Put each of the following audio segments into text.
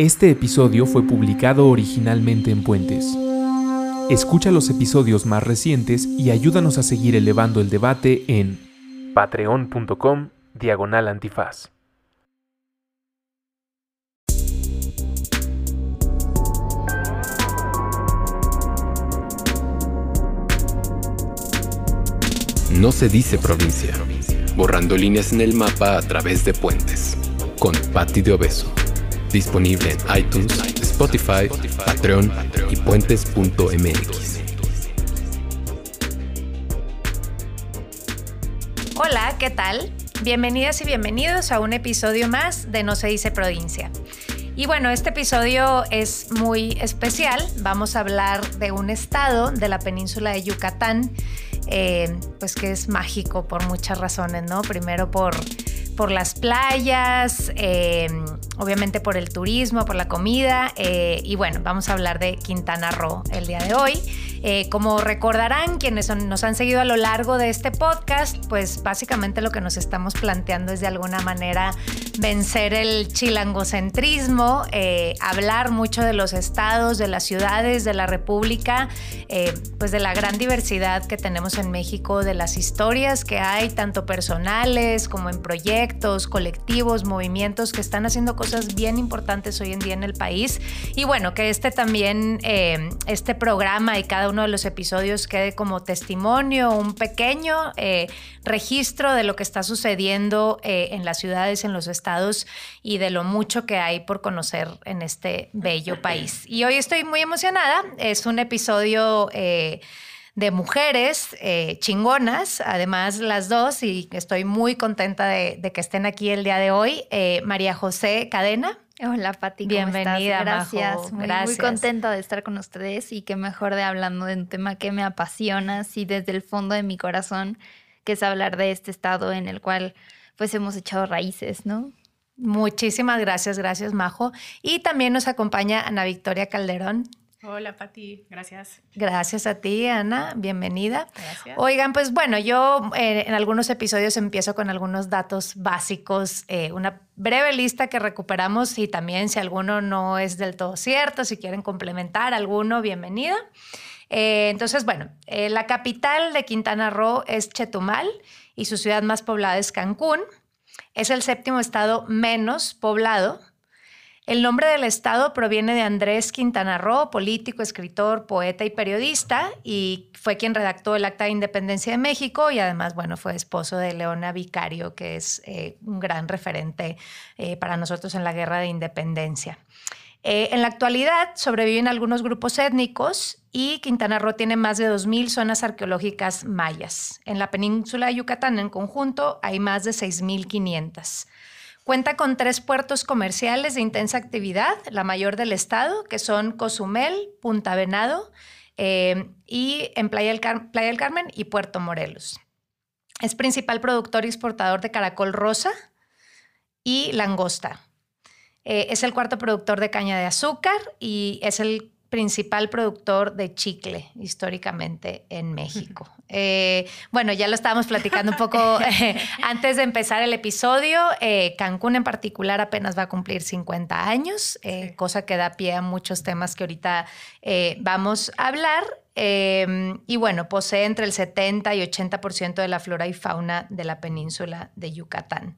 Este episodio fue publicado originalmente en Puentes. Escucha los episodios más recientes y ayúdanos a seguir elevando el debate en patreon.com diagonal antifaz. No se dice provincia, borrando líneas en el mapa a través de puentes, con Patti de Obeso. Disponible en iTunes, Spotify, Patreon y puentes.mx. Hola, ¿qué tal? Bienvenidas y bienvenidos a un episodio más de No se dice provincia. Y bueno, este episodio es muy especial. Vamos a hablar de un estado de la península de Yucatán, eh, pues que es mágico por muchas razones, ¿no? Primero por por las playas, eh, obviamente por el turismo, por la comida. Eh, y bueno, vamos a hablar de Quintana Roo el día de hoy. Eh, como recordarán quienes nos han seguido a lo largo de este podcast, pues básicamente lo que nos estamos planteando es de alguna manera vencer el chilangocentrismo, hablar mucho de los estados, de las ciudades, de la República, pues de la gran diversidad que tenemos en México, de las historias que hay, tanto personales como en proyectos colectivos, movimientos que están haciendo cosas bien importantes hoy en día en el país. Y bueno, que este también, eh, este programa y cada uno de los episodios quede como testimonio, un pequeño eh, registro de lo que está sucediendo eh, en las ciudades, en los estados y de lo mucho que hay por conocer en este bello país. Y hoy estoy muy emocionada. Es un episodio de mujeres eh, chingonas, además las dos, y estoy muy contenta de, que estén aquí el día de hoy. Eh, María José Cadena. Hola Pati, bienvenida. Gracias. Muy, Gracias. muy contenta de estar con ustedes y qué mejor de hablando de un tema que me apasiona, así desde el fondo de mi corazón, que es hablar de este estado en el cual pues hemos echado raíces, ¿no? Muchísimas gracias, gracias Majo. Y también nos acompaña Ana Victoria Calderón. Hola, Pati, gracias. Gracias a ti, Ana, bienvenida. Gracias. Oigan, pues bueno, yo eh, en algunos episodios empiezo con algunos datos básicos, eh, una breve lista que recuperamos y también si alguno no es del todo cierto, si quieren complementar alguno, bienvenida. Eh, entonces, bueno, la capital de Quintana Roo es Chetumal y su ciudad más poblada es Cancún. Es el séptimo estado menos poblado el nombre del estado proviene de Andrés Quintana Roo, político, escritor, poeta y periodista, y fue quien redactó el Acta de Independencia de México y además, bueno, fue esposo de Leona Vicario, que es eh, un gran referente eh, para nosotros en la Guerra de Independencia. Eh, en la actualidad sobreviven algunos grupos étnicos y Quintana Roo tiene más de 2.000 zonas arqueológicas mayas. En la península de Yucatán en conjunto hay más de 6.500. Cuenta con tres puertos comerciales de intensa actividad, la mayor del estado, que son Cozumel, Punta Venado eh, y en Playa del, Carmen y Puerto Morelos. Es principal productor y exportador de caracol rosa y langosta. Eh, es el cuarto productor de caña de azúcar y es el principal productor de chicle históricamente en México. Eh, bueno, ya lo estábamos platicando un poco eh, antes de empezar el episodio. Eh, Cancún en particular apenas va a cumplir 50 años, cosa que da pie a muchos temas que ahorita vamos a hablar. y bueno, posee entre el 70 y 80% de la flora y fauna de la península de Yucatán.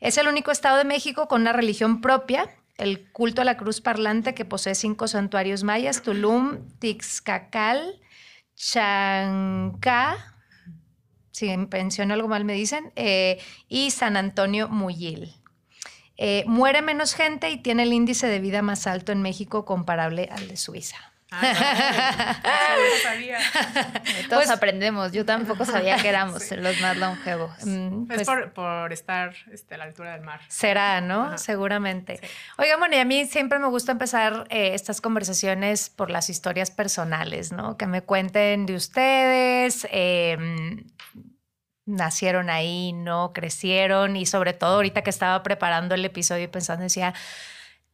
Es el único estado de México con una religión propia el culto a la cruz parlante que posee cinco santuarios mayas, Tulum, Tixcacal, Chancá, si menciono algo mal me dicen, eh, y San Antonio Muyil. Eh, muere menos gente y tiene el índice de vida más alto en México comparable al de Suiza. Ah, Todos pues aprendemos. Yo tampoco sabía que éramos los más longevos. Mm, pues, por, estar este, a la altura del mar. Será, ¿no? Seguramente. Oiga, bueno, y a mí siempre me gusta empezar eh, estas conversaciones por las historias personales, ¿no? Que me cuenten de ustedes. Em, nacieron ahí, ¿no? Crecieron y sobre todo ahorita que estaba preparando el episodio y pensando, decía,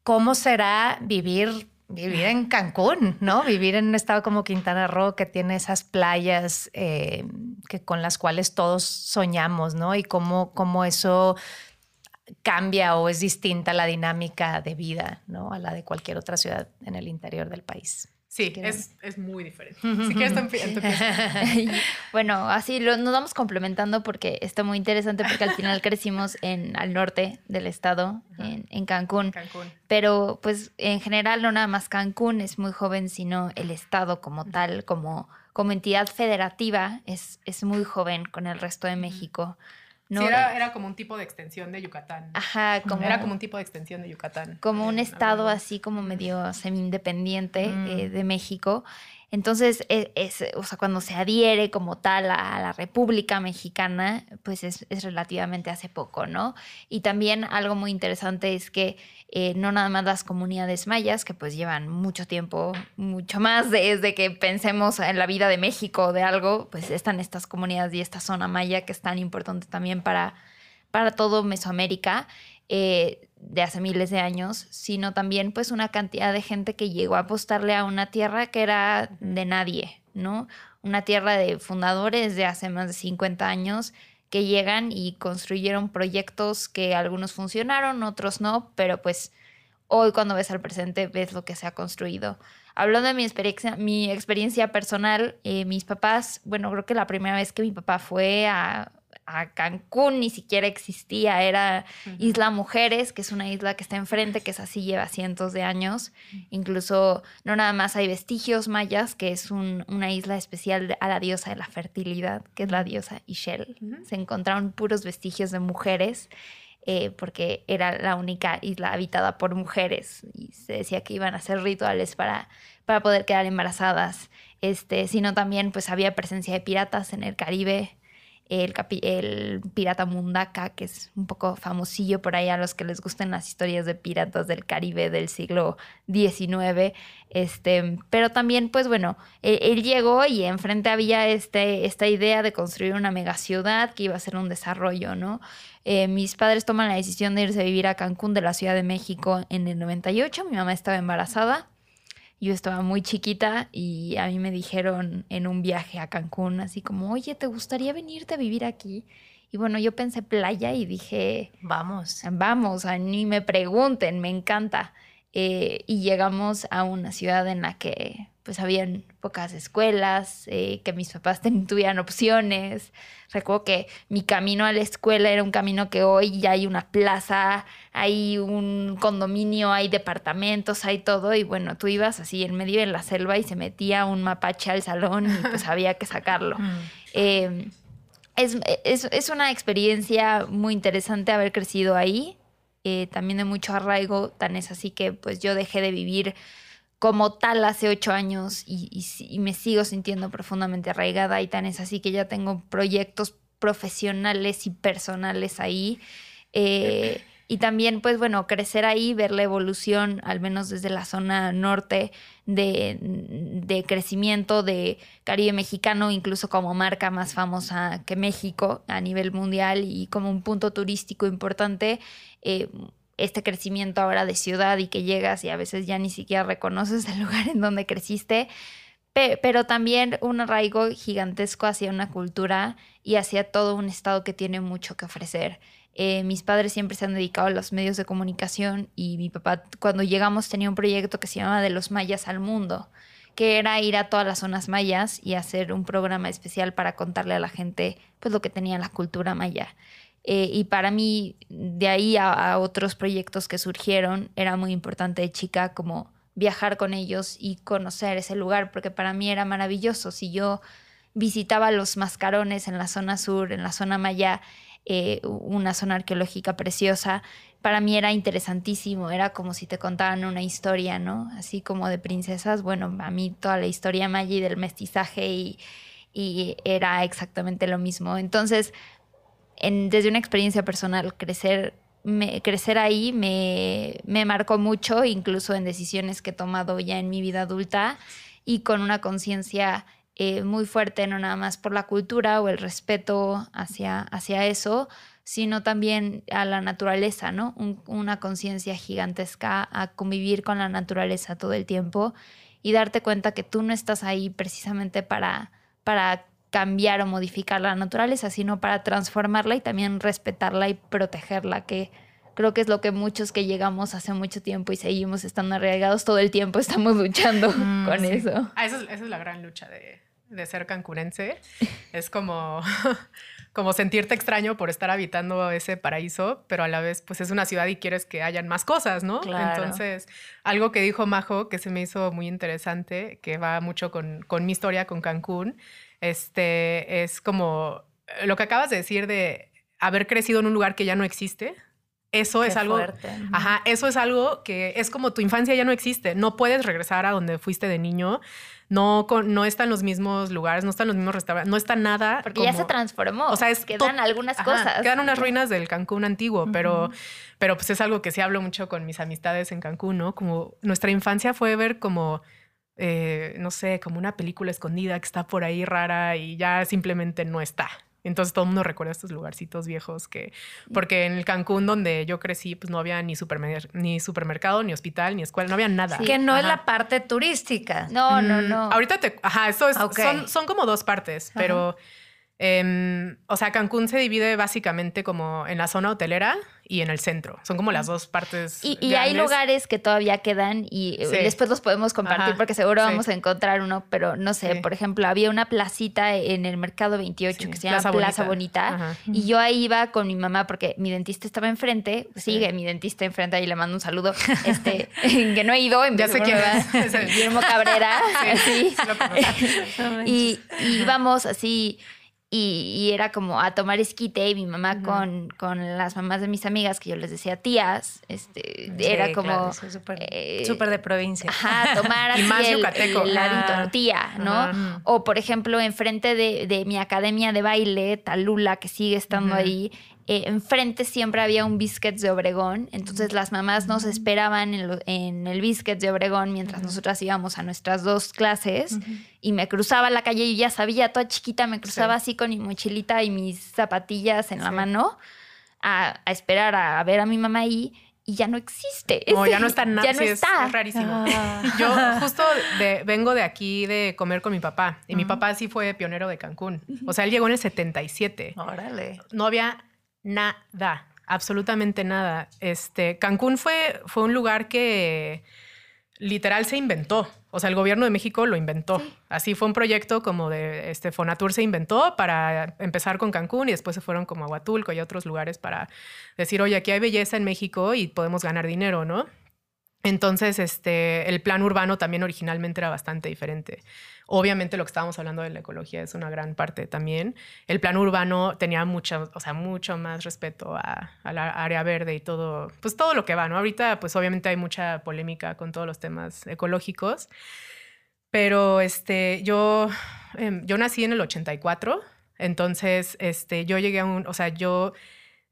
¿cómo será vivir vivir en Cancún, ¿no? Vivir en un estado como Quintana Roo que tiene esas playas eh, que, con las cuales todos soñamos, ¿no? Y cómo, cómo eso cambia o es distinta la dinámica de vida, ¿no? A la de cualquier otra ciudad en el interior del país. Sí, es, es, muy diferente. Si quieres, Bueno, así lo, nos vamos complementando porque está muy interesante porque al final crecimos en al norte del estado, en, en Cancún. Cancún. Pero pues en general no nada más Cancún es muy joven, sino el estado como tal, como, como entidad federativa es, es muy joven con el resto de México. Sí, era, era, como un tipo de extensión de Yucatán. Ajá, como, era como un tipo de extensión de Yucatán. Como un estado así como medio semi-independiente eh, de México. Entonces, e, o sea, cuando se adhiere como tal a la República Mexicana, pues es, relativamente hace poco, ¿no? Y también algo muy interesante es que eh, no nada más las comunidades mayas, que pues llevan mucho tiempo, mucho más desde que pensemos en la vida de México o de algo, pues están estas comunidades y esta zona maya que es tan importante también para, para todo Mesoamérica. Eh, de hace miles de años, sino también pues una cantidad de gente que llegó a apostarle a una tierra que era de nadie, ¿no? Una tierra de fundadores de hace más de 50 años que llegan y construyeron proyectos que algunos funcionaron, otros no, pero pues hoy cuando ves al presente ves lo que se ha construido. Hablando de mi experiencia, mi experiencia personal, eh, mis papás, bueno, creo que la primera vez que mi papá fue a a Cancún ni siquiera existía, era Isla Mujeres, que es una isla que está enfrente, que es así, lleva cientos de años. Incluso no nada más hay vestigios mayas, que es una isla especial a la diosa de la fertilidad, que es la diosa Ishel. Se encontraron puros vestigios de mujeres. Eh, porque era la única isla habitada por mujeres y se decía que iban a hacer rituales para, para poder quedar embarazadas, este, sino también pues había presencia de piratas en el Caribe, el, pirata Mundaka, que es un poco famosillo por ahí a los que les gusten las historias de piratas del Caribe del siglo XIX. Este, pero también, pues bueno, él, llegó y enfrente había este, esta idea de construir una megaciudad que iba a ser un desarrollo, ¿no? Eh, mis padres toman la decisión de irse a vivir a Cancún de la Ciudad de México en el 98. Mi mamá estaba embarazada yo estaba muy chiquita y a mí me dijeron en un viaje a Cancún, así como, oye, ¿te gustaría venirte a vivir aquí? Y bueno, yo pensé playa y dije, vamos, vamos, ni me pregunten, me encanta. Eh, y llegamos a una ciudad en la que pues habían pocas escuelas, eh, que mis papás tuvieran opciones. Recuerdo que mi camino a la escuela era un camino que hoy ya hay una plaza, hay un condominio, hay departamentos, hay todo. Y bueno, tú ibas así en medio de la selva y se metía un mapache al salón y pues había que sacarlo. Mm. Eh, es, es, una experiencia muy interesante haber crecido ahí. Eh, también de mucho arraigo, tan es así que pues yo dejé de vivir como tal hace ocho años y, me sigo sintiendo profundamente arraigada y tan es así que ya tengo proyectos profesionales y personales ahí. Eh, y también, pues bueno, crecer ahí, ver la evolución, al menos desde la zona norte, de, de, crecimiento de Caribe mexicano, incluso como marca más famosa que México a nivel mundial y como un punto turístico importante. Eh, este crecimiento ahora de ciudad y que llegas y a veces ya ni siquiera reconoces el lugar en donde creciste, pero también un arraigo gigantesco hacia una cultura y hacia todo un estado que tiene mucho que ofrecer. Eh, mis padres siempre se han dedicado a los medios de comunicación y mi papá cuando llegamos tenía un proyecto que se llamaba De los mayas al mundo, que era ir a todas las zonas mayas y hacer un programa especial para contarle a la gente pues lo que tenía la cultura maya. Eh, y para mí, de ahí a, otros proyectos que surgieron, era muy importante de chica como viajar con ellos y conocer ese lugar, porque para mí era maravilloso. Si yo visitaba los mascarones en la zona sur, en la zona maya, eh, una zona arqueológica preciosa, para mí era interesantísimo, era como si te contaran una historia, ¿no? Así como de princesas, bueno, a mí toda la historia maya y del mestizaje y era exactamente lo mismo. Entonces, desde una experiencia personal, crecer, crecer ahí me, me marcó mucho, incluso en decisiones que he tomado ya en mi vida adulta y con una conciencia eh, muy fuerte, no nada más por la cultura o el respeto hacia, hacia eso, sino también a la naturaleza, ¿no? una conciencia gigantesca a convivir con la naturaleza todo el tiempo y darte cuenta que tú no estás ahí precisamente para, para cambiar o modificar la naturaleza, sino para transformarla y también respetarla y protegerla, que creo que es lo que muchos que llegamos hace mucho tiempo y seguimos estando arraigados todo el tiempo estamos luchando Mm, con Sí. eso. Ah, esa, es, esa es la gran lucha de, de ser cancunense. es como, como sentirte extraño por estar habitando ese paraíso, pero a la vez pues es una ciudad y quieres que hayan más cosas, ¿no? Claro. Entonces, algo que dijo Majo que se me hizo muy interesante, que va mucho con, con mi historia con Cancún, este, es como eh, lo que acabas de decir de haber crecido en un lugar que ya no existe. Eso Qué es algo fuerte. Ajá, eso es algo que es como tu infancia ya no existe. No puedes regresar a donde fuiste de niño. No, con- no están los mismos lugares, no están los mismos restaurantes, no está nada. Porque ya se transformó. O sea, es quedan algunas Ajá, cosas. Quedan unas ruinas del Cancún antiguo, pero, pero pues es algo que sí hablo mucho con mis amistades en Cancún, ¿no? Como nuestra infancia fue ver como, eh, no sé, como una película escondida que está por ahí rara y ya simplemente no está. Entonces todo el mundo recuerda estos lugarcitos viejos que, porque en el Cancún donde yo crecí, pues no había ni, supermer- ni supermercado, ni hospital, ni escuela, no había nada. Que no es la parte turística. No, no, Mm, no. Ahorita te. Ajá, eso es. Son como dos partes, pero. em, o sea, Cancún se divide básicamente como en la zona hotelera y en el centro. Son como las dos partes. Y, y hay lugares que todavía quedan y eh, Sí. después los podemos compartir Ajá, porque seguro sí. vamos a encontrar uno, pero no sé, Sí. por ejemplo, había una placita en el Mercado 28 Sí, que se llama Plaza Plaza, Bonita. Y yo ahí iba con mi mamá porque mi dentista estaba enfrente, sigue mi dentista enfrente, ahí le mando un saludo, este, que no he ido, Ya sé quién es. Guillermo Cabrera, así. Lo y, y íbamos así y, y era como a tomar esquite y mi mamá con, con las mamás de mis amigas que yo les decía tías, este, era como claro, súper eh, súper de provincia. Ajá, tomar Y así más el, yucateco. el Ajá. tía, ¿no? O por ejemplo, enfrente de, de mi academia de baile, Talula, que sigue estando ahí, eh, enfrente siempre había un biscuits de Obregón, entonces las mamás nos esperaban en, lo- en el biscuits de Obregón mientras nosotras íbamos a nuestras dos clases y me cruzaba la calle y ya sabía, toda chiquita, me cruzaba así con mi mochilita y mis zapatillas en la mano a, a esperar a, ver a mi mamá ahí y ya no existe. No, ya no está nada. Ya no sí, está. Es, rarísimo. Ah. Yo justo de- vengo de aquí de comer con mi papá. Y mi papá sí fue pionero de Cancún. O sea, él llegó en el 77. Órale. no había nada, absolutamente nada. Este, Cancún fue, fue un lugar que literal se inventó. O sea, el gobierno de México lo inventó. Así fue un proyecto como de este Fonatur se inventó para empezar con Cancún y después se fueron como a Huatulco y otros lugares para decir, oye, aquí hay belleza en México y podemos ganar dinero, ¿no? Entonces, este, el plan urbano también originalmente era bastante diferente. Obviamente lo que estábamos hablando de la ecología es una gran parte también. El plan urbano tenía mucho, o sea, mucho más respeto a, la área verde y todo, pues todo lo que va, ¿no? Ahorita, pues obviamente hay mucha polémica con todos los temas ecológicos, pero este, yo, em, yo nací en el 84, entonces, este, yo llegué a un, o sea, yo,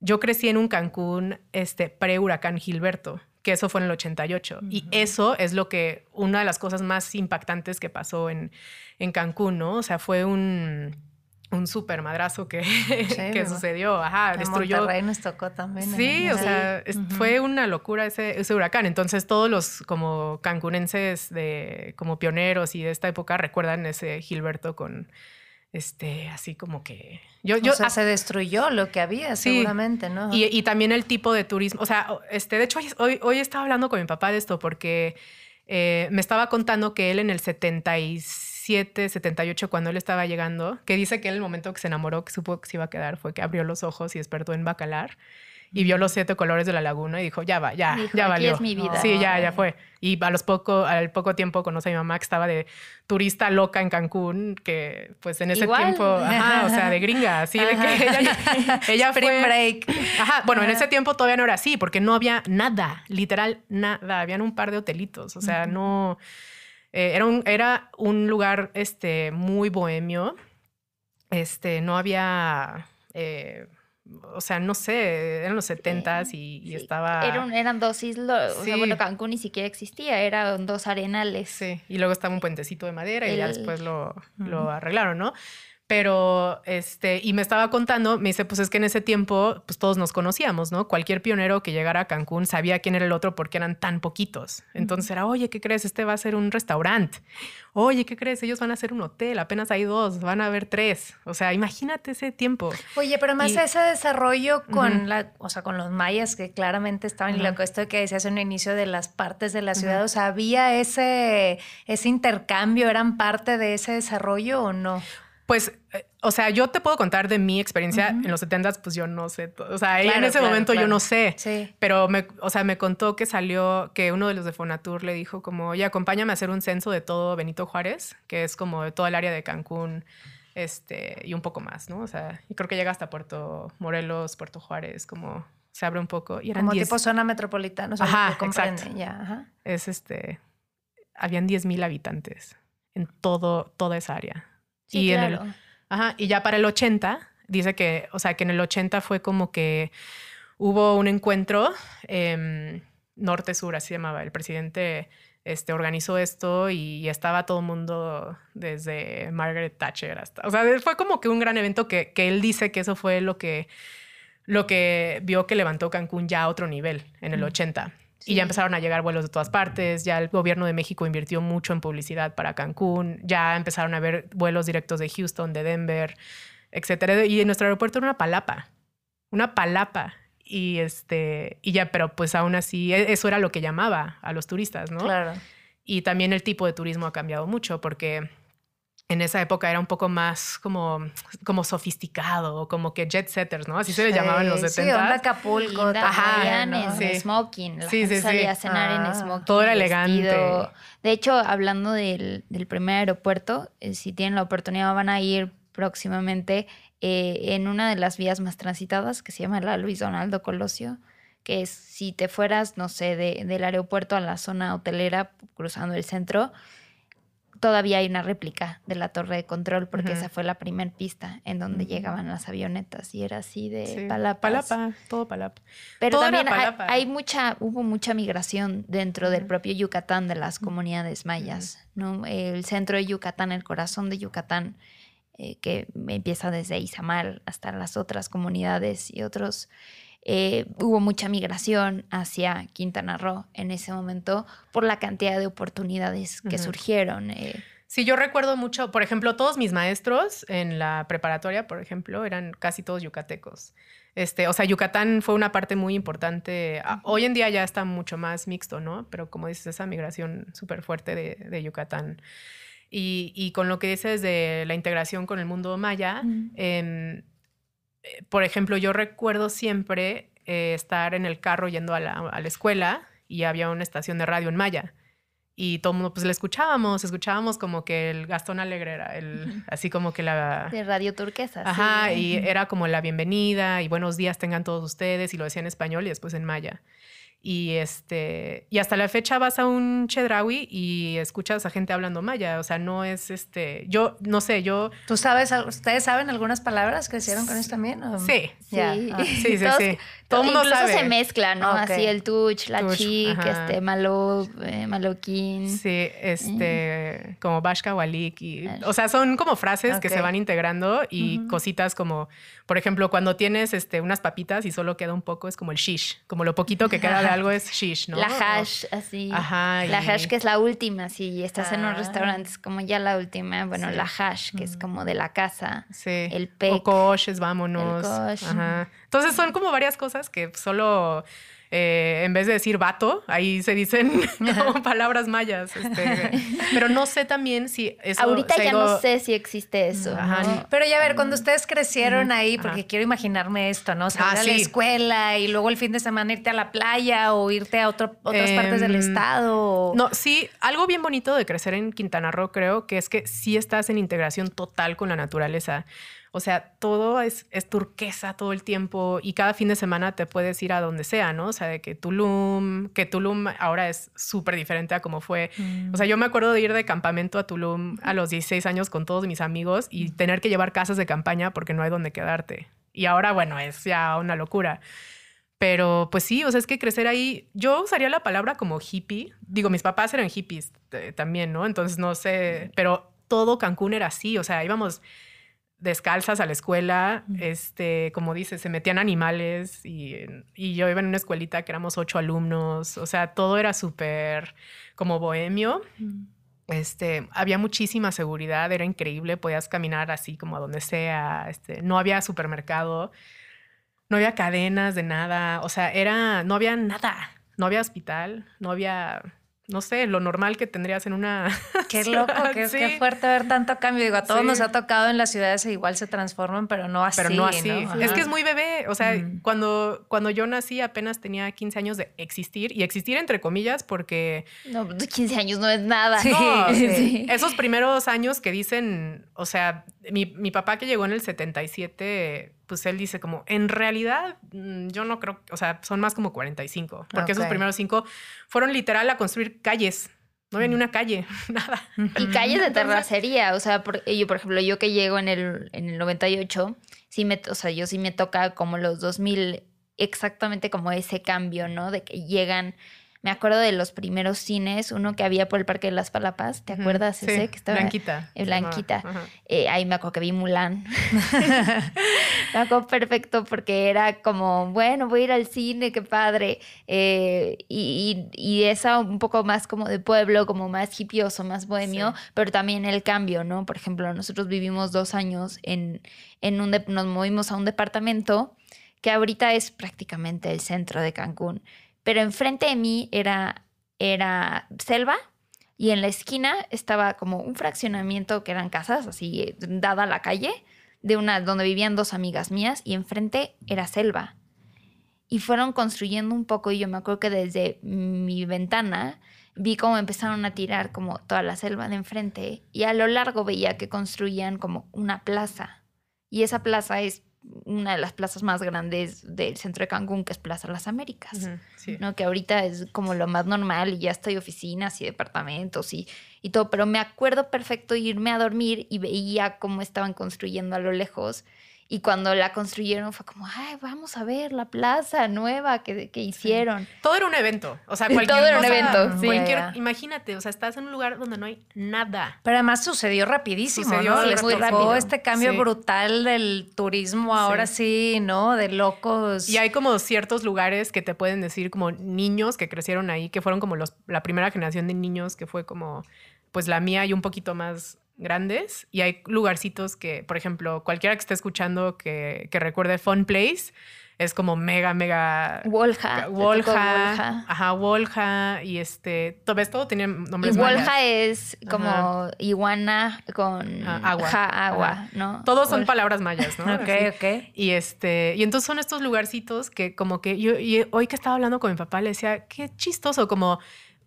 yo crecí en un Cancún, este, pre-huracán Gilberto que eso fue en el 88. Y eso es lo que, una de las cosas más impactantes que pasó en, en Cancún, ¿no? O sea, fue un, un súper madrazo que, que sucedió. Ajá, En destruyó. Monterrey nos tocó también. Sí, o sea, fue una locura ese, ese huracán. Entonces, todos los como cancunenses de como pioneros y de esta época recuerdan ese Gilberto con este, así como que. Yo, yo o sea, se destruyó lo que había, Sí. seguramente, ¿no? y, y también el tipo de turismo. O sea, este, de hecho, hoy, hoy, estaba hablando con mi papá de esto porque eh, me estaba contando que él en el 77, 78, cuando él estaba llegando, que dice que él el momento que se enamoró, que supo que se iba a quedar, fue que abrió los ojos y despertó en Bacalar y vio los siete colores de la laguna y dijo, ya va, ya, Dijo, ya "Aquí valió. es mi vida". Sí, ya, ya fue. Y a los poco, al poco tiempo conoce a mi mamá que estaba de turista loca en Cancún, que pues en ese Igual. tiempo, ajá, o sea, de gringa, así de que ella, ella fue... break. Ajá, bueno, en ese tiempo todavía no era así, porque no había nada, literal nada. Habían un par de hotelitos, o sea, no. eh, era, un, era un lugar este, muy bohemio. Este, no había. eh, o sea, no sé, eran los setentas y, y Sí, estaba. era un- eran dos islas, o sea, Sí. bueno, Cancún ni siquiera existía, eran dos arenales. Sí, y luego estaba un puentecito de madera y ya después lo, lo arreglaron, ¿no? Pero, este, y me estaba contando, me dice, pues es que en ese tiempo, pues todos nos conocíamos, ¿no? Cualquier pionero que llegara a Cancún sabía quién era el otro porque eran tan poquitos. Entonces era, oye, ¿qué crees? Este va a ser un restaurante. Oye, ¿qué crees? Ellos van a hacer un hotel, apenas hay dos, van a haber tres. O sea, imagínate ese tiempo. Oye, pero más ese desarrollo con la, o sea, con los mayas que claramente estaban, y lo que esto que decías en el inicio de las partes de la ciudad, o sea, ¿había ese, ese intercambio? ¿Eran parte de ese desarrollo o no? Pues, eh, o sea, yo te puedo contar de mi experiencia en los 70 pues yo no sé. O sea, en ese momento yo no sé. Sí. Pero, me, o sea, me contó que salió, que uno de los de Fonatur le dijo como, oye, acompáñame a hacer un censo de todo Benito Juárez, que es como de toda el área de Cancún, este, y un poco más, ¿no? O sea, y creo que llega hasta Puerto Morelos, Puerto Juárez, como se abre un poco. Y eran como tipo zona metropolitana. O sea, ajá, exacto. Ya, ajá. Es este, habían 10 mil habitantes en todo, toda esa área y en el, ajá, y ya para el 80, dice que, o sea, que en el 80 fue como que hubo un encuentro eh, norte-sur, así se llamaba. El presidente este, organizó esto y, estaba todo el mundo desde Margaret Thatcher hasta... O sea, fue como que un gran evento que, que él dice que eso fue lo que, lo que vio que levantó Cancún ya a otro nivel en el 80. Y ya empezaron a llegar vuelos de todas partes, ya el gobierno de México invirtió mucho en publicidad para Cancún, ya empezaron a haber vuelos directos de Houston, de Denver, etcétera. Y nuestro aeropuerto era una palapa, una palapa. Y este, y ya, pero pues aún así, e, eso era lo que llamaba a los turistas, ¿no? Claro. Y también el tipo de turismo ha cambiado mucho porque en esa época era un poco más como, como sofisticado, como que jet setters, ¿no? Así se le llamaban los 70. Sí, onda Acapulco. Ajá, en smoking. La sí, gente salía a cenar en ah, smoking. Todo era elegante. De hecho, hablando del, del primer aeropuerto, eh, si tienen la oportunidad van a ir próximamente eh, en una de las vías más transitadas que se llama la Luis Donaldo Colosio que es si te fueras, no sé, de, del aeropuerto a la zona hotelera cruzando el centro, todavía hay una réplica de la torre de control porque esa fue la primera pista en donde llegaban las avionetas y era así de sí. palapas. Palapa, todo palapa. Pero también hay, mucha, hubo mucha migración dentro del propio Yucatán de las comunidades mayas, ¿no? El centro de Yucatán, el corazón de Yucatán, eh, que empieza desde Izamal hasta las otras comunidades y otros eh, hubo mucha migración hacia Quintana Roo en ese momento por la cantidad de oportunidades que surgieron. Eh. Sí, yo recuerdo mucho, por ejemplo, todos mis maestros en la preparatoria, por ejemplo, eran casi todos yucatecos. Este, o sea, Yucatán fue una parte muy importante. Ah, hoy en día ya está mucho más mixto, ¿no? Pero como dices, esa migración súper fuerte de, Yucatán. Y, con lo que dices de la integración con el mundo maya, eh, por ejemplo, yo recuerdo siempre eh, estar en el carro yendo a la, escuela y había una estación de radio en Maya. Y todo el mundo, pues le escuchábamos, escuchábamos como que el Gastón Alegre era el, así como que la... De Radio Turquesa. Ajá, y era como la bienvenida y buenos días tengan todos ustedes y lo decía en español y después en maya. Y, este, y hasta la fecha vas a un Chedraui y escuchas a gente hablando maya. O sea, no es este. Yo no sé, yo. ¿Tú sabes, ustedes saben algunas palabras que hicieron con eso también? Sí. Sí. Ah. sí, sí, sí. Todo el mundo sabe. se mezcla, ¿no? Así el touch, la chic, este, malo, eh, maloquín. Sí, este, como Bashka Walik. Y, o sea, son como frases que se van integrando y cositas como, por ejemplo, cuando tienes este, unas papitas y solo queda un poco, es como el shish, como lo poquito que queda de algo es shish, ¿no? La hash, así. Ajá. La hash que es la última, si estás en un ah. restaurante, es como ya la última. Bueno, la hash, que es como de la casa. Sí. El pec. O koshes, vámonos. Ajá. Entonces son como varias cosas que solo eh, en vez de decir vato, ahí se dicen palabras mayas. Este, pero no sé también si eso. Ahorita ya no sé si existe eso. Pero ya ver, cuando ustedes crecieron ahí, porque quiero imaginarme esto, ¿no? Salir ah, a la escuela y luego el fin de semana irte a la playa o irte a otras partes del em, estado. No, sí, algo bien bonito de crecer en Quintana Roo, creo que es que sí estás en integración total con la naturaleza. O sea, todo es, es, turquesa todo el tiempo y cada fin de semana te puedes ir a donde sea, ¿no? O sea, de que Tulum, que Tulum ahora es súper diferente a como fue. O sea, yo me acuerdo de ir de campamento a Tulum a los 16 años con todos mis amigos y tener que llevar casas de campaña porque no hay donde quedarte. Y ahora, bueno, es ya una locura. Pero pues sí, o sea, es que crecer ahí, yo usaría la palabra como hippie. Digo, mis papás eran hippies eh, también, ¿no? Entonces no sé, pero todo Cancún era así, o sea, íbamos descalzas a la escuela, este, como dices, se metían animales y, y, yo iba en una escuelita que éramos ocho alumnos, o sea, todo era súper como bohemio. Este, había muchísima seguridad, era increíble, podías caminar así como a donde sea, este, no había supermercado, no había cadenas de nada, o sea, era, no había nada, no había hospital, no había no sé, lo normal que tendrías en una. Qué loco, qué, fuerte ver tanto cambio. Digo, a todos nos ha tocado en las ciudades e igual se transforman, pero no así. Pero no así. Es que es muy bebé. O sea, cuando, cuando yo nací apenas tenía 15 años de existir y existir entre comillas porque. No, 15 años no es nada. Esos primeros años que dicen, o sea, mi, mi papá que llegó en el 77 pues él dice como, en realidad mm, yo no creo, o sea, son más como 45, porque esos primeros cinco fueron literal a construir calles. No había ni una calle, nada. Y calles de terracería, o sea, yo, por ejemplo, yo que llego en el, en el 98, sí me, o sea, yo sí me toca como los 2000, exactamente como ese cambio, ¿no? De que llegan me acuerdo de los primeros cines, uno que había por el Parque de las Palapas, ¿te acuerdas ese? Que estaba Blanquita. Blanquita. Eh, ahí me acuerdo que vi Mulan. me acuerdo perfecto porque era como, bueno, voy a ir al cine, qué padre. Eh, y, y, esa un poco más como de pueblo, como más hipioso, más bohemio, pero también el cambio, ¿no? Por ejemplo, nosotros vivimos dos años en, en un, nos movimos a un departamento que ahorita es prácticamente el centro de Cancún pero enfrente de mí era, era selva y en la esquina estaba como un fraccionamiento que eran casas, así dada la calle, de una donde vivían dos amigas mías y enfrente era selva. Y fueron construyendo un poco y yo me acuerdo que desde mi ventana vi cómo empezaron a tirar como toda la selva de enfrente y a lo largo veía que construían como una plaza. Y esa plaza es una de las plazas más grandes del centro de Cancún, que es Plaza Las Américas, ¿no? que ahorita es como lo más normal y ya estoy oficinas y departamentos y, y todo, pero me acuerdo perfecto irme a dormir y veía cómo estaban construyendo a lo lejos y cuando la construyeron fue como, ay, vamos a ver la plaza nueva que, que hicieron. Todo era un evento. O sea, cualquier Todo era un evento. Sí. imagínate, o sea, estás en un lugar donde no hay nada. Pero además sucedió rapidísimo, sucedió ¿no? Les muy rápido. este cambio brutal del turismo ahora sí. ¿no? De locos. Y hay como ciertos lugares que te pueden decir como niños que crecieron ahí, que fueron como los, la primera generación de niños que fue como, pues la mía y un poquito más grandes y hay lugarcitos que, por ejemplo, cualquiera que esté escuchando que, que recuerde Fun Place, es como mega, mega. Wolja. Wolja. Ajá, Wolja. Y este. Todo, Todo tenía nombres. Y Wolja es como iguana con agua. agua, ¿no? Todos son palabras mayas, ¿no? ok, ok. Y este. Y entonces son estos lugarcitos que, como que yo. Y hoy que estaba hablando con mi papá, le decía, qué chistoso, como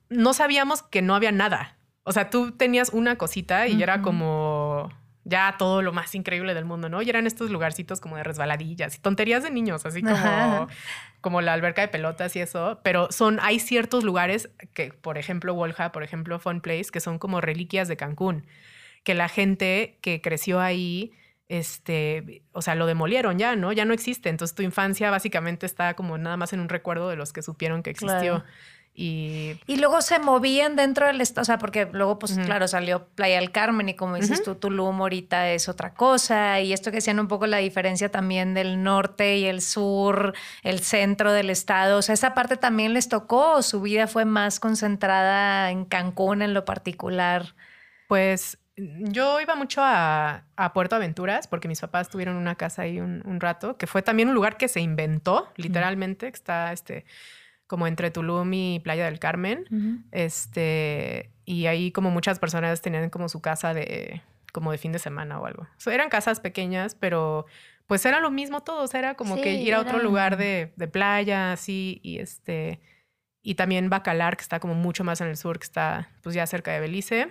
no sabíamos que no había nada. O sea, tú tenías una cosita y era como ya todo lo más increíble del mundo, ¿no? Y eran estos lugarcitos como de resbaladillas y tonterías de niños, así como, como la alberca de pelotas y eso. Pero son, hay ciertos lugares que, por ejemplo, Wolja, por ejemplo, Fun Place, que son como reliquias de Cancún, que la gente que creció ahí, este, o sea, lo demolieron ya, ¿no? Ya no existe. Entonces tu infancia básicamente está como nada más en un recuerdo de los que supieron que existió. Y, luego se movían dentro del estado, o sea, porque luego, pues claro, salió Playa del Carmen y como dices tú, Tulum ahorita es otra cosa. Y esto que hacían un poco la diferencia también del norte y el sur, el centro del estado. O sea, esa parte también les tocó, o su vida fue más concentrada en Cancún en lo particular. Pues yo iba mucho a, Puerto Aventuras porque mis papás tuvieron una casa ahí un, un, rato, que fue también un lugar que se inventó, literalmente, que está este como entre Tulum y Playa del Carmen. Este, y ahí como muchas personas tenían como su casa de como de fin de semana o algo. eran casas pequeñas, pero pues era lo mismo todo, era como que ir a otro lugar de, de, playa, así, y este, y también Bacalar, que está como mucho más en el sur, que está pues ya cerca de Belice.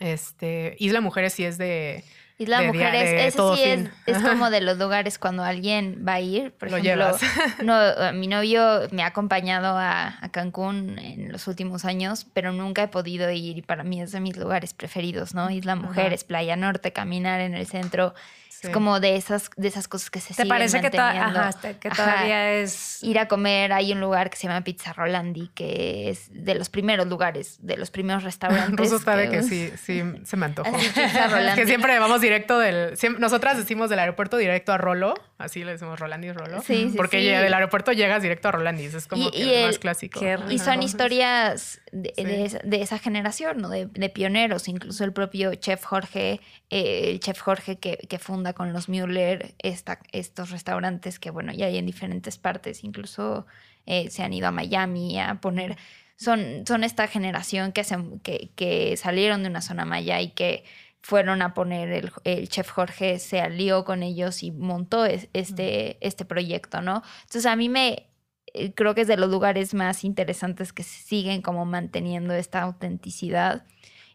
Este, Isla Mujeres sí es de, Isla de Mujeres, ese sí es, es, como de los lugares cuando alguien va a ir. Por Lo ejemplo, no, mi novio me ha acompañado a, a, Cancún en los últimos años, pero nunca he podido ir y para mí es de mis lugares preferidos, ¿no? Isla Mujeres, Playa Norte, caminar en el centro es como de esas, de esas cosas que se ¿Te parece que, que, todavía es...? Ir a comer, hay un lugar que se llama Pizza Rolandi, que es de los primeros lugares, de los primeros restaurantes. Ruso sabe que, sí, sí, se me antojó. que siempre vamos directo del. Nosotras decimos del aeropuerto directo a Rolo. Así le decimos Rolandis Rolo. Sí, sí. Porque del aeropuerto llegas directo a Rolandis. Es como que el, más clásico. y son historias de, esa generación, ¿no? De, pioneros. Incluso el propio chef Jorge, eh, el chef Jorge que, que, funda con los Müller esta, estos restaurantes que, bueno, ya hay en diferentes partes. Incluso eh, se han ido a Miami a poner son, son esta generación que, se, que, que salieron de una zona maya y que fueron a poner, el, el, chef Jorge se alió con ellos y montó este, este proyecto, ¿no? Entonces a mí me, eh, creo que es de los lugares más interesantes que siguen como manteniendo esta autenticidad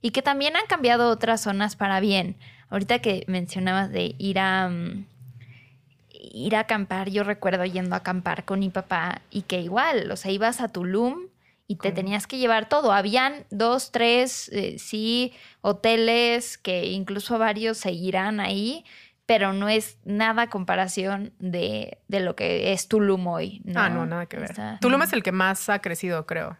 y que también han cambiado otras zonas para bien. Ahorita que mencionabas de ir a... Mm, ir a acampar, yo recuerdo yendo a acampar con mi papá y que igual, o sea, ibas a Tulum y te tenías que llevar todo. Habían dos, tres, eh, sí, hoteles que incluso varios seguirán ahí, pero no es nada comparación de, de lo que es Tulum hoy. Ah, no, nada que ver. Tulum es el que más ha crecido, creo.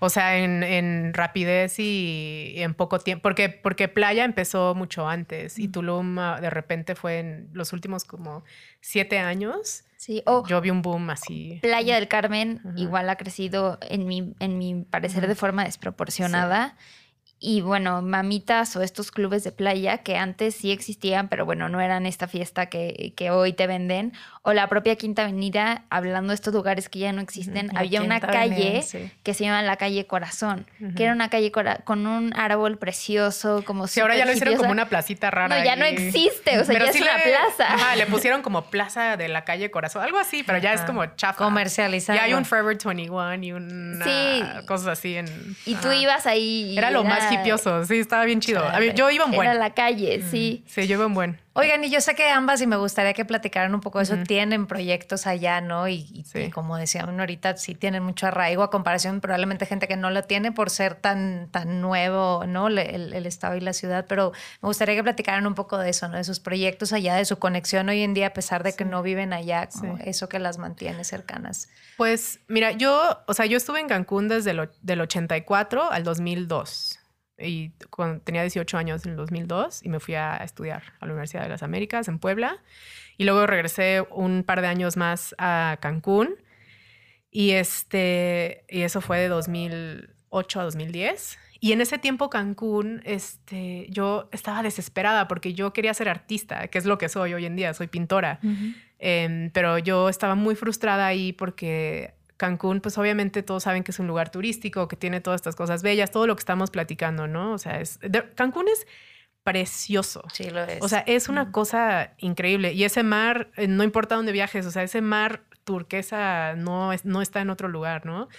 O sea, en, en rapidez y, en poco tiempo. Porque, porque Playa empezó mucho antes y Tulum ah, de repente fue en los últimos como siete años. Sí, o yo vi un boom así. Playa del Carmen igual ha crecido, en mi, en mi parecer, de forma desproporcionada. Y bueno, mamitas o estos clubes de playa que antes sí existían, pero bueno, no eran esta fiesta que, que hoy te venden. O la propia Quinta Avenida, hablando de estos lugares que ya no existen, había una calle que se llama la calle Corazón, que era una calle con un árbol precioso, como si ahora ya lo hicieron como una placita rara. No, ya no existe, o sea, ya es una plaza. Ajá, le pusieron como plaza de la calle Corazón, algo así, pero ya es como chafa. Comercializado. Ya hay un Forever 21 y un sí. cosas así en... Y tú ibas ahí. era lo más hipioso, sí, estaba bien chido. yo iba en buen. Era la calle, sí. Sí, yo iba en buen. Oigan, y yo sé que ambas, y me gustaría que platicaran un poco de eso, tienen proyectos allá, ¿no? Y, como decían ahorita, sí tienen mucho arraigo a comparación probablemente gente que no lo tiene por ser tan, tan nuevo, ¿no? El, estado y la ciudad, pero me gustaría que platicaran un poco de eso, ¿no? De sus proyectos allá, de su conexión hoy en día, a pesar de que no viven allá, eso que las mantiene cercanas. Pues mira, yo, o sea, yo estuve en Cancún desde el del 84 al 2002 y cuando tenía 18 años en el 2002 y me fui a estudiar a la Universidad de las Américas en Puebla. Y luego regresé un par de años más a Cancún. Y este y eso fue de 2008 a 2010 y en ese tiempo Cancún este yo estaba desesperada porque yo quería ser artista que es lo que soy hoy en día soy pintora. Em, pero yo estaba muy frustrada ahí porque Cancún, pues obviamente todos saben que es un lugar turístico, que tiene todas estas cosas bellas, todo lo que estamos platicando, ¿no? O sea, es, Cancún es precioso. Sí, lo es. O sea, es una cosa increíble. Y ese mar, eh, no importa dónde viajes, o sea, ese mar turquesa no, es, no está en otro lugar, ¿no?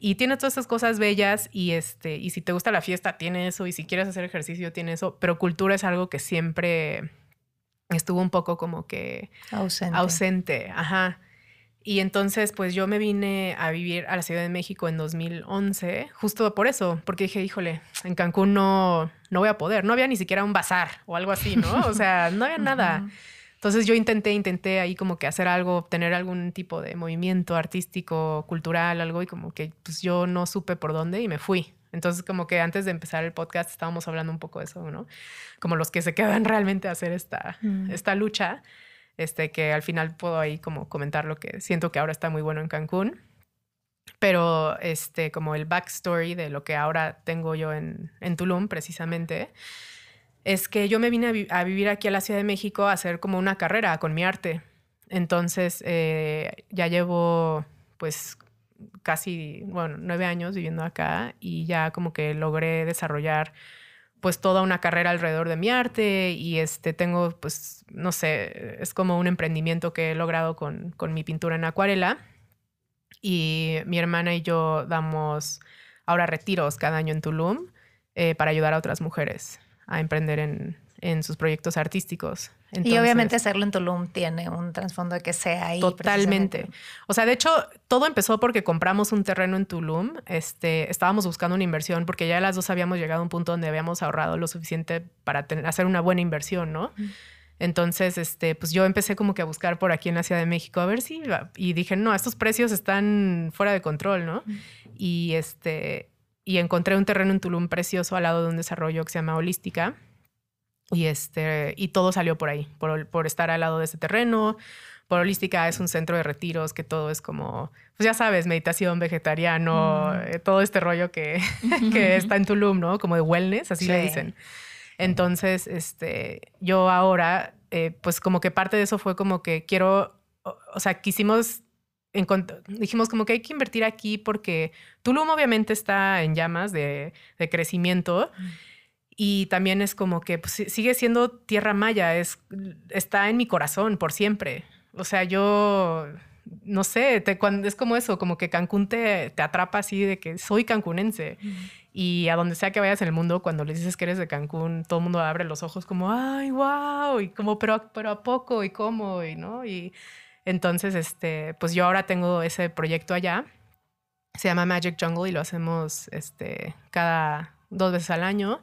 Y tiene todas estas cosas bellas y, este, y si te gusta la fiesta, tiene eso, y si quieres hacer ejercicio, tiene eso, pero cultura es algo que siempre estuvo un poco como que ausente. Ausente, ajá. Y entonces, pues yo me vine a vivir a la Ciudad de México en 2011, justo por eso, porque dije, híjole, en Cancún no, no voy a poder, no había ni siquiera un bazar o algo así, ¿no? O sea, no había nada. Entonces yo intenté, intenté ahí como que hacer algo, tener algún tipo de movimiento artístico, cultural, algo, y como que pues yo no supe por dónde y me fui. Entonces como que antes de empezar el podcast estábamos hablando un poco de eso, ¿no? Como los que se quedan realmente a hacer esta, esta lucha este, que al final puedo ahí como comentar lo que siento que ahora está muy bueno en Cancún. Pero este, como el backstory de lo que ahora tengo yo en, en Tulum, precisamente, es que yo me vine a, vivir aquí a la Ciudad de México a hacer como una carrera con mi arte. Entonces, eh, ya llevo pues casi, bueno, nueve años viviendo acá y ya como que logré desarrollar pues toda una carrera alrededor de mi arte y este tengo pues no sé, es como un emprendimiento que he logrado con, con mi pintura en acuarela y mi hermana y yo damos ahora retiros cada año en Tulum eh, para ayudar a otras mujeres a emprender en, en sus proyectos artísticos. Y obviamente hacerlo en Tulum tiene un trasfondo de que sea ahí. Totalmente. O sea, de hecho, todo empezó porque compramos un terreno en Tulum. Este, estábamos buscando una inversión porque ya las dos habíamos llegado a un punto donde habíamos ahorrado lo suficiente para hacer una buena inversión, ¿no? Entonces, este, pues yo empecé como que a buscar por aquí en la Ciudad de México a ver si y dije, no, estos precios están fuera de control, ¿no? Y este, y encontré un terreno en Tulum precioso al lado de un desarrollo que se llama Holística Y, este, y todo salió por ahí, por, por estar al lado de ese terreno. Por Holística es un centro de retiros que todo es como, pues ya sabes, meditación, vegetariano, Mm. eh, todo este rollo que, que está en Tulum, ¿no? Como de wellness, así le Sí. dicen. Entonces, este, yo ahora, eh, pues como que parte de eso fue como que quiero, o, o sea, quisimos, dijimos como que hay que invertir aquí porque Tulum obviamente está en llamas de, de crecimiento y también es como que pues, sigue siendo tierra maya, es, está en mi corazón por siempre. O sea, yo no sé, te, cuando, es como eso, como que Cancún te, te atrapa así de que soy cancunense. Y a donde sea que vayas en el mundo, cuando les dices que eres de Cancún, todo el mundo abre los ojos como, ay, wow, y como, pero, pero a poco, y cómo, y no. Y entonces, este, pues yo ahora tengo ese proyecto allá. Se llama Magic Jungle y lo hacemos este, cada dos veces al año.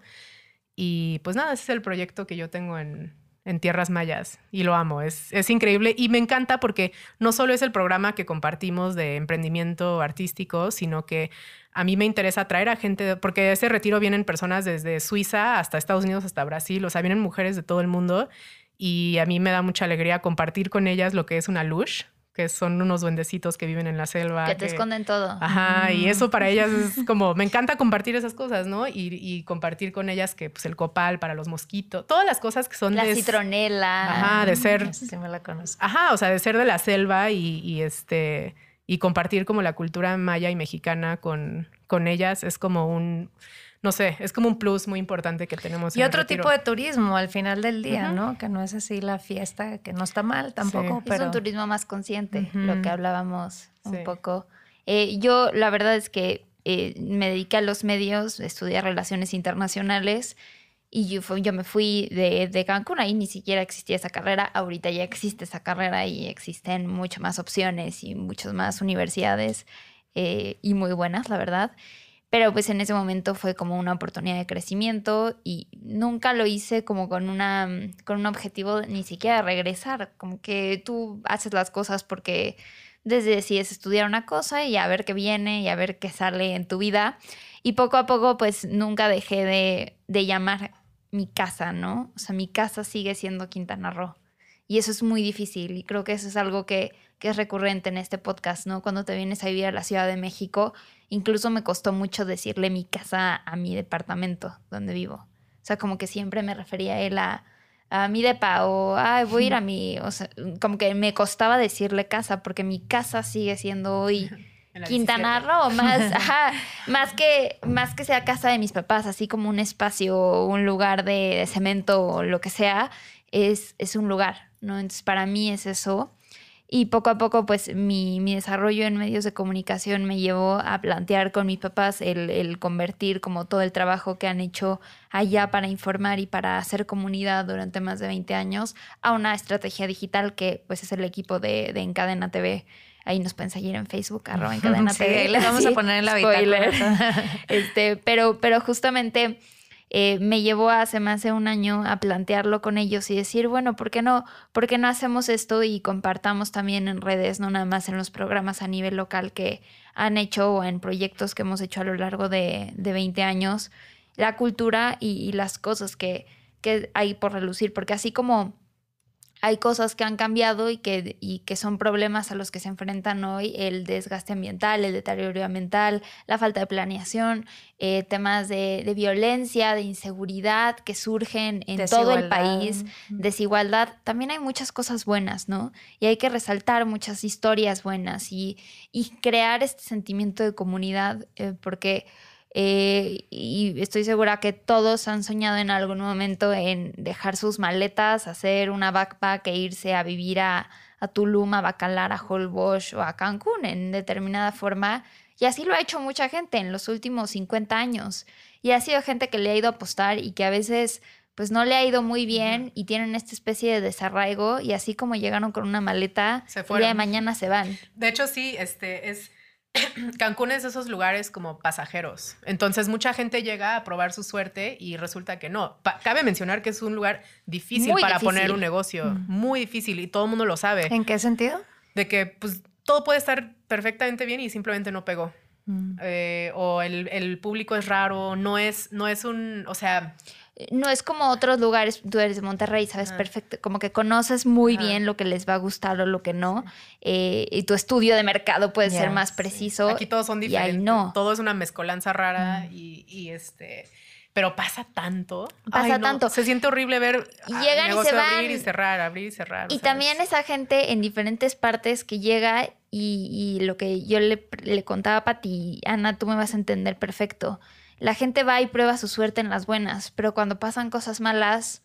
Y pues nada, ese es el proyecto que yo tengo en, en Tierras Mayas y lo amo, es, es increíble y me encanta porque no solo es el programa que compartimos de emprendimiento artístico, sino que a mí me interesa traer a gente, porque a ese retiro vienen personas desde Suiza hasta Estados Unidos, hasta Brasil, o sea, vienen mujeres de todo el mundo y a mí me da mucha alegría compartir con ellas lo que es una lush, que son unos duendecitos que viven en la selva. que te esconden todo. Ajá, y eso para ellas es como, me encanta compartir esas cosas, ¿no? Y, y compartir con ellas que pues el copal para los mosquitos, todas las cosas que son La de... citronela. Ajá, de ser... Esa sí me la conozco. Ajá, o sea, de ser de la selva y, y este... Y compartir como la cultura maya y mexicana con, con ellas es como un... No sé, es como un plus muy importante que tenemos. Y en otro tipo de turismo al final del día. ¿no? Que no es así la fiesta, que no está mal tampoco, Sí. Es pero... un turismo más consciente, lo que hablábamos un Sí. poco. Eh, yo, la verdad es que eh, me dediqué a los medios, estudié relaciones internacionales y yo, fu- yo me fui de, de Cancún, ahí ni siquiera existía esa carrera, ahorita ya existe esa carrera y existen muchas más opciones y muchas más universidades eh, y muy buenas, la verdad. Pero pues en ese momento fue como una oportunidad de crecimiento y nunca lo hice como con, una, con un objetivo ni siquiera de regresar, como que tú haces las cosas porque desde decides estudiar una cosa y a ver qué viene y a ver qué sale en tu vida. Y poco a poco pues nunca dejé de, de llamar mi casa, ¿no? O sea, mi casa sigue siendo Quintana Roo. Y eso es muy difícil y creo que eso es algo que, que es recurrente en este podcast, ¿no? Cuando te vienes a vivir a la Ciudad de México, incluso me costó mucho decirle mi casa a mi departamento donde vivo. O sea, como que siempre me refería a él a, a mi depa o Ay, voy a ir a mi, o sea, como que me costaba decirle casa porque mi casa sigue siendo hoy Quintana 17. Roo, más, ajá, más que más que sea casa de mis papás, así como un espacio, un lugar de, de cemento o lo que sea, es, es un lugar, ¿no? Entonces para mí es eso. Y poco a poco, pues mi, mi desarrollo en medios de comunicación me llevó a plantear con mis papás el, el convertir como todo el trabajo que han hecho allá para informar y para hacer comunidad durante más de 20 años a una estrategia digital que pues es el equipo de, de Encadena TV. Ahí nos pueden seguir en Facebook, arroba Encadena Sí, TV. les vamos a poner en la bitácora. este, pero, pero justamente eh, me llevó hace más de un año a plantearlo con ellos y decir, bueno, ¿por qué no, por qué no hacemos esto y compartamos también en redes, no nada más en los programas a nivel local que han hecho o en proyectos que hemos hecho a lo largo de, de 20 años, la cultura y, y las cosas que, que hay por relucir, porque así como hay cosas que han cambiado y que, y que son problemas a los que se enfrentan hoy, el desgaste ambiental, el deterioro ambiental, la falta de planeación, eh, temas de, de violencia, de inseguridad que surgen en todo el país, desigualdad, también hay muchas cosas buenas, ¿no? Y hay que resaltar muchas historias buenas y, y crear este sentimiento de comunidad, eh, porque eh, y estoy segura que todos han soñado en algún momento en dejar sus maletas, hacer una backpack e irse a vivir a, a Tulum, a Bacalar, a Holbox o a Cancún en determinada forma. Y así lo ha hecho mucha gente en los últimos 50 años. Y ha sido gente que le ha ido a apostar y que a veces pues no le ha ido muy bien y tienen esta especie de desarraigo y así como llegaron con una maleta, Se el día de fueron. mañana se van. De hecho, sí, este es. Cancún es de esos lugares como pasajeros. Entonces, mucha gente llega a probar su suerte y resulta que no. Pa- cabe mencionar que es un lugar difícil Muy para difícil. poner un negocio. Muy difícil y todo el mundo lo sabe. ¿En qué sentido? De que, pues, todo puede estar perfectamente bien y simplemente no pegó. Mm. Eh, o el, el público es raro, no es, no es un. O sea, no es como otros lugares, tú eres de Monterrey, sabes perfecto, como que conoces muy bien lo que les va a gustar o lo que no, eh, y tu estudio de mercado puede ser más preciso. Aquí todos son diferentes. Y ahí no. Todo es una mezcolanza rara y, y este pero pasa tanto. Pasa tanto. Se siente horrible ver y llegan y se van. abrir y cerrar, abrir y cerrar. Y también esa gente en diferentes partes que llega y, lo que yo le, le contaba a Pati, Ana, tú me vas a entender perfecto. La gente va y prueba su suerte en las buenas, pero cuando pasan cosas malas,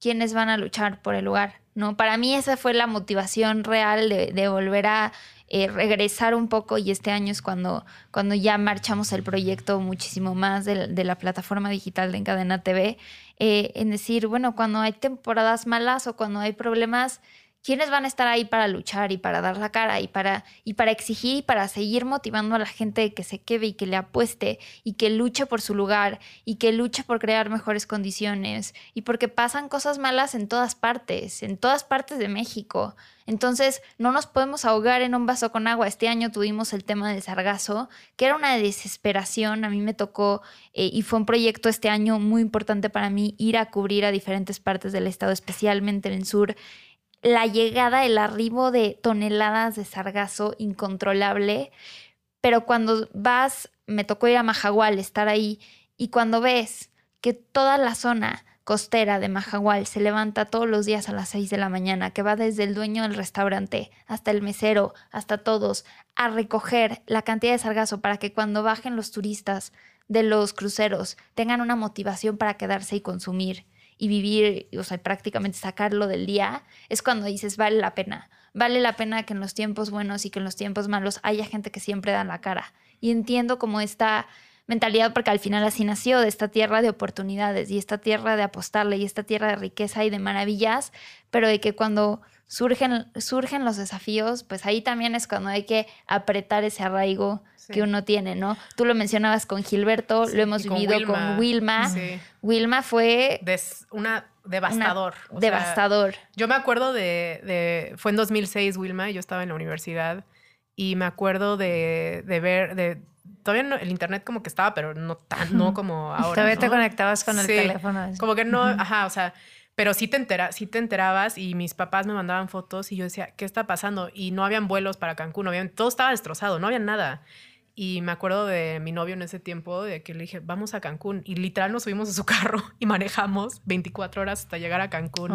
¿quiénes van a luchar por el lugar? ¿No? Para mí esa fue la motivación real de, volver a eh, regresar un poco y este año es cuando, cuando ya marchamos el proyecto muchísimo más de, la plataforma digital de Encadena TV, eh, en decir, bueno, cuando hay temporadas malas o cuando hay problemas, ¿quiénes van a estar ahí para luchar y para dar la cara y para, y para exigir y para seguir motivando a la gente que se quede y que le apueste y que luche por su lugar y que luche por crear mejores condiciones y porque pasan cosas malas en todas partes, en todas partes de México. Entonces, no nos podemos ahogar en un vaso con agua. Este año tuvimos el tema del sargazo, que era una desesperación. A mí me tocó eh, y fue un proyecto este año muy importante para mí ir a cubrir a diferentes partes del estado, especialmente en el sur la llegada, el arribo de toneladas de sargazo incontrolable, pero cuando vas, me tocó ir a Majagual, estar ahí, y cuando ves que toda la zona costera de Majagual se levanta todos los días a las 6 de la mañana, que va desde el dueño del restaurante hasta el mesero, hasta todos, a recoger la cantidad de sargazo para que cuando bajen los turistas de los cruceros tengan una motivación para quedarse y consumir y vivir, o sea, prácticamente sacarlo del día, es cuando dices, vale la pena. Vale la pena que en los tiempos buenos y que en los tiempos malos haya gente que siempre da la cara. Y entiendo como esta mentalidad, porque al final así nació, de esta tierra de oportunidades y esta tierra de apostarle y esta tierra de riqueza y de maravillas, pero de que cuando surgen, surgen los desafíos, pues ahí también es cuando hay que apretar ese arraigo que uno tiene, ¿no? Tú lo mencionabas con Gilberto, lo hemos vivido con Wilma. Wilma fue... una devastador. devastador. yo me acuerdo de, Fue en 2006 Wilma, yo estaba en la universidad y me acuerdo de, ver... De, todavía el internet como que estaba, pero no tan, no como ahora. Todavía te conectabas con el teléfono. Como que no, ajá, o sea, pero sí te, entera, sí te enterabas y mis papás me mandaban fotos y yo decía, ¿qué está pasando? Y no habían vuelos para Cancún, todo estaba destrozado, no había nada. Y me acuerdo de mi novio en ese tiempo, de que le dije, vamos a Cancún. Y literal nos subimos a su carro y manejamos 24 horas hasta llegar a Cancún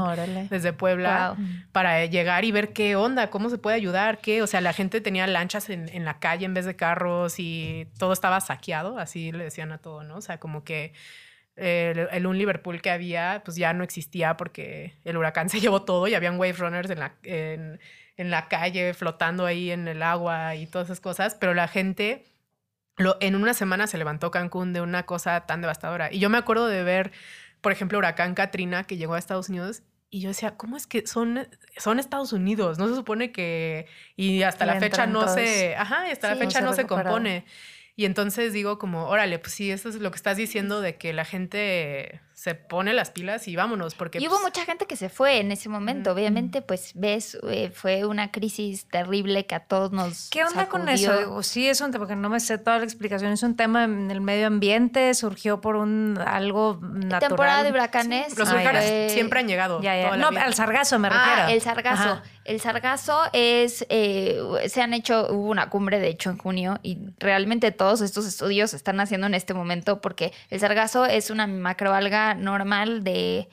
desde Puebla para llegar y ver qué onda, cómo se puede ayudar, qué. O sea, la gente tenía lanchas en, en, la calle en vez de carros y todo estaba saqueado, así le decían a todo, ¿no? O sea, como que el, un Liverpool que había, pues ya no existía porque el huracán se llevó todo y habían wave runners en la, en, en la calle flotando ahí en el agua y todas esas cosas, pero la gente en una semana se levantó Cancún de una cosa tan devastadora. Y yo me acuerdo de ver, por ejemplo, Huracán Katrina, que llegó a Estados Unidos, y yo decía, ¿cómo es que son, son Estados Unidos? No se supone que... Y hasta la fecha no se... Ajá, hasta la fecha no se compone. Y entonces digo como, órale, pues sí, eso es lo que estás diciendo de que la gente se pone las pilas y vámonos. Porque, y hubo pues mucha gente que se fue en ese momento. Obviamente, pues ves, eh, fue una crisis terrible que a todos nos. ¿Qué onda con eso? sí, es un tema, porque no me sé toda la explicación. Es un tema en el medio ambiente, surgió por un algo natural. Temporada de huracanes. Los huracanes siempre han llegado. No, al sargazo me refiero. Ah, el sargazo. El sargazo es. Eh, se han hecho. Hubo una cumbre, de hecho, en junio, y realmente todos estos estudios se están haciendo en este momento porque el sargazo es una macroalga normal de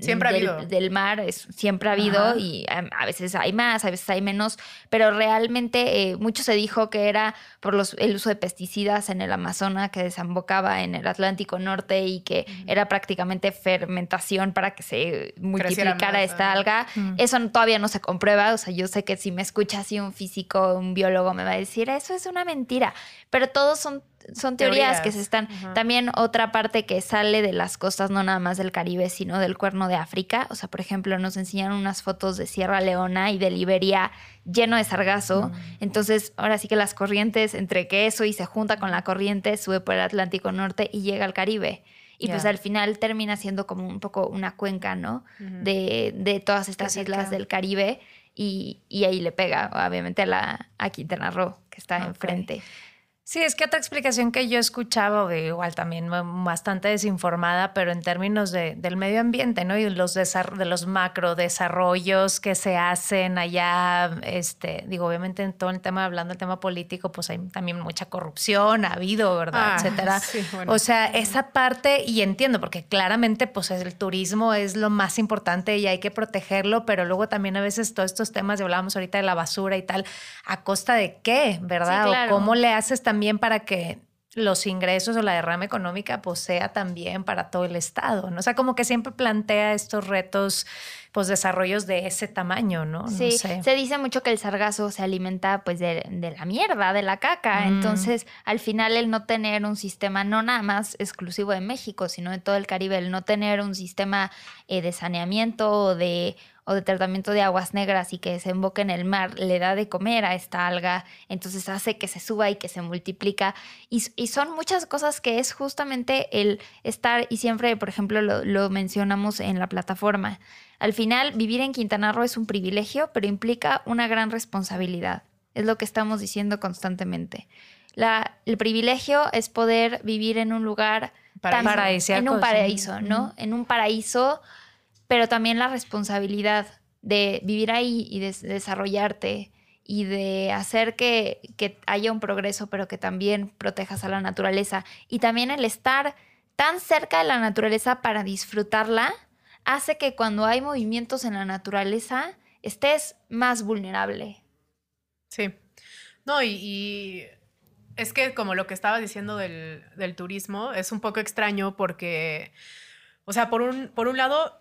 Siempre del, ha habido. del mar, es, siempre ha habido y a, veces hay más, a veces hay menos, pero realmente eh, mucho se dijo que era por los, el uso de pesticidas en el Amazonas que desembocaba en el Atlántico Norte y que era prácticamente fermentación para que se multiplicara esta alga. Eso todavía no se comprueba, o sea, yo sé que si me escucha así un físico, un biólogo me va a decir, eso es una mentira, pero todos son son teorías, que se están. También otra parte que sale de las costas, no nada más del Caribe, sino del cuerno de África. O sea, por ejemplo, nos enseñan unas fotos de Sierra Leona y de Liberia lleno de sargazo. Entonces, ahora sí que las corrientes, entre que eso y se junta con la corriente, sube por el Atlántico Norte y llega al Caribe. Y pues al final termina siendo como un poco una cuenca, ¿no? de, de, todas estas islas del Caribe. Y, y, ahí le pega, obviamente, a, la, a Quintana Roo, que está enfrente. Sí, es que otra explicación que yo escuchaba, igual también bastante desinformada, pero en términos de, del medio ambiente, ¿no? Y los de los macro desarrollos que se hacen allá, este, digo, obviamente en todo el tema, hablando del tema político, pues hay también mucha corrupción, ha habido, ¿verdad? Ah, Etcétera. sí, bueno. O sea, esa parte, y entiendo, porque claramente, pues el turismo es lo más importante y hay que protegerlo, pero luego también a veces todos estos temas, y hablábamos ahorita de la basura y tal, ¿a costa de qué, verdad? Sí, claro. O cómo le haces también para que los ingresos o la derrama económica pues sea también para todo el Estado, ¿no? O sea, como que siempre plantea estos retos, pues desarrollos de ese tamaño, ¿no? No Sí, sé. se dice mucho que el sargazo se alimenta pues de, de la mierda, de la caca. Mm. Entonces, al final el no tener un sistema no nada más exclusivo de México, sino de todo el Caribe, el no tener un sistema eh, de saneamiento o de, o de tratamiento de aguas negras y que desemboque en el mar, le da de comer a esta alga, entonces hace que se suba y que se multiplica. Y, y son muchas cosas que es justamente el estar, y siempre, por ejemplo, lo, lo mencionamos en la plataforma. Al final, vivir en Quintana Roo es un privilegio, pero implica una gran responsabilidad. Es lo que estamos diciendo constantemente. La, el privilegio es poder vivir en un lugar Paraíso. Paradisíaco, en un paraíso, ¿no? En un paraíso, pero también la responsabilidad de vivir ahí y de desarrollarte y de hacer que, que haya un progreso, pero que también protejas a la naturaleza. Y también el estar tan cerca de la naturaleza para disfrutarla hace que cuando hay movimientos en la naturaleza estés más vulnerable. Sí. No, y, es que como lo que estaba diciendo del, del turismo, es un poco extraño porque, o sea, por un, por un lado,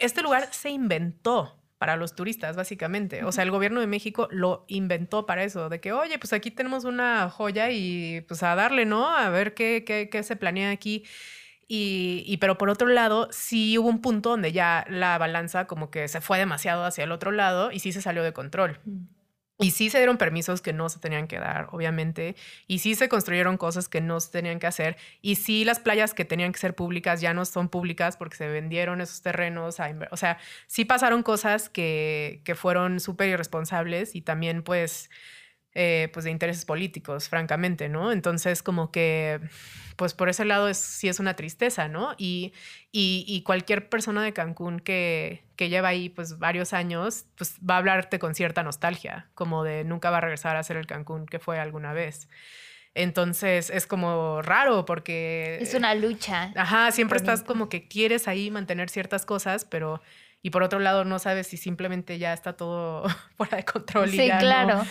este lugar se inventó para los turistas, básicamente. O sea, el gobierno de México lo inventó para eso, de que, oye, pues aquí tenemos una joya y pues a darle, ¿no? A ver qué, qué, qué se planea aquí. Y, y, pero por otro lado, sí hubo un punto donde ya la balanza como que se fue demasiado hacia el otro lado y sí se salió de control. Y sí se dieron permisos que no se tenían que dar, obviamente. Y sí se construyeron cosas que no se tenían que hacer. Y sí las playas que tenían que ser públicas ya no son públicas porque se vendieron esos terrenos. A o sea, sí pasaron cosas que, que fueron súper irresponsables y también pues, eh, pues de intereses políticos, francamente, ¿no? Entonces como que pues por ese lado es, sí es una tristeza, ¿no? Y, y, y cualquier persona de Cancún que, que, lleva ahí pues varios años, pues va a hablarte con cierta nostalgia, como de nunca va a regresar a ser el Cancún que fue alguna vez. Entonces es como raro porque... Es una lucha. Ajá, siempre estás como que quieres ahí mantener ciertas cosas, pero... Y por otro lado, no sabes si simplemente ya está todo fuera de control. y Sí, ya claro.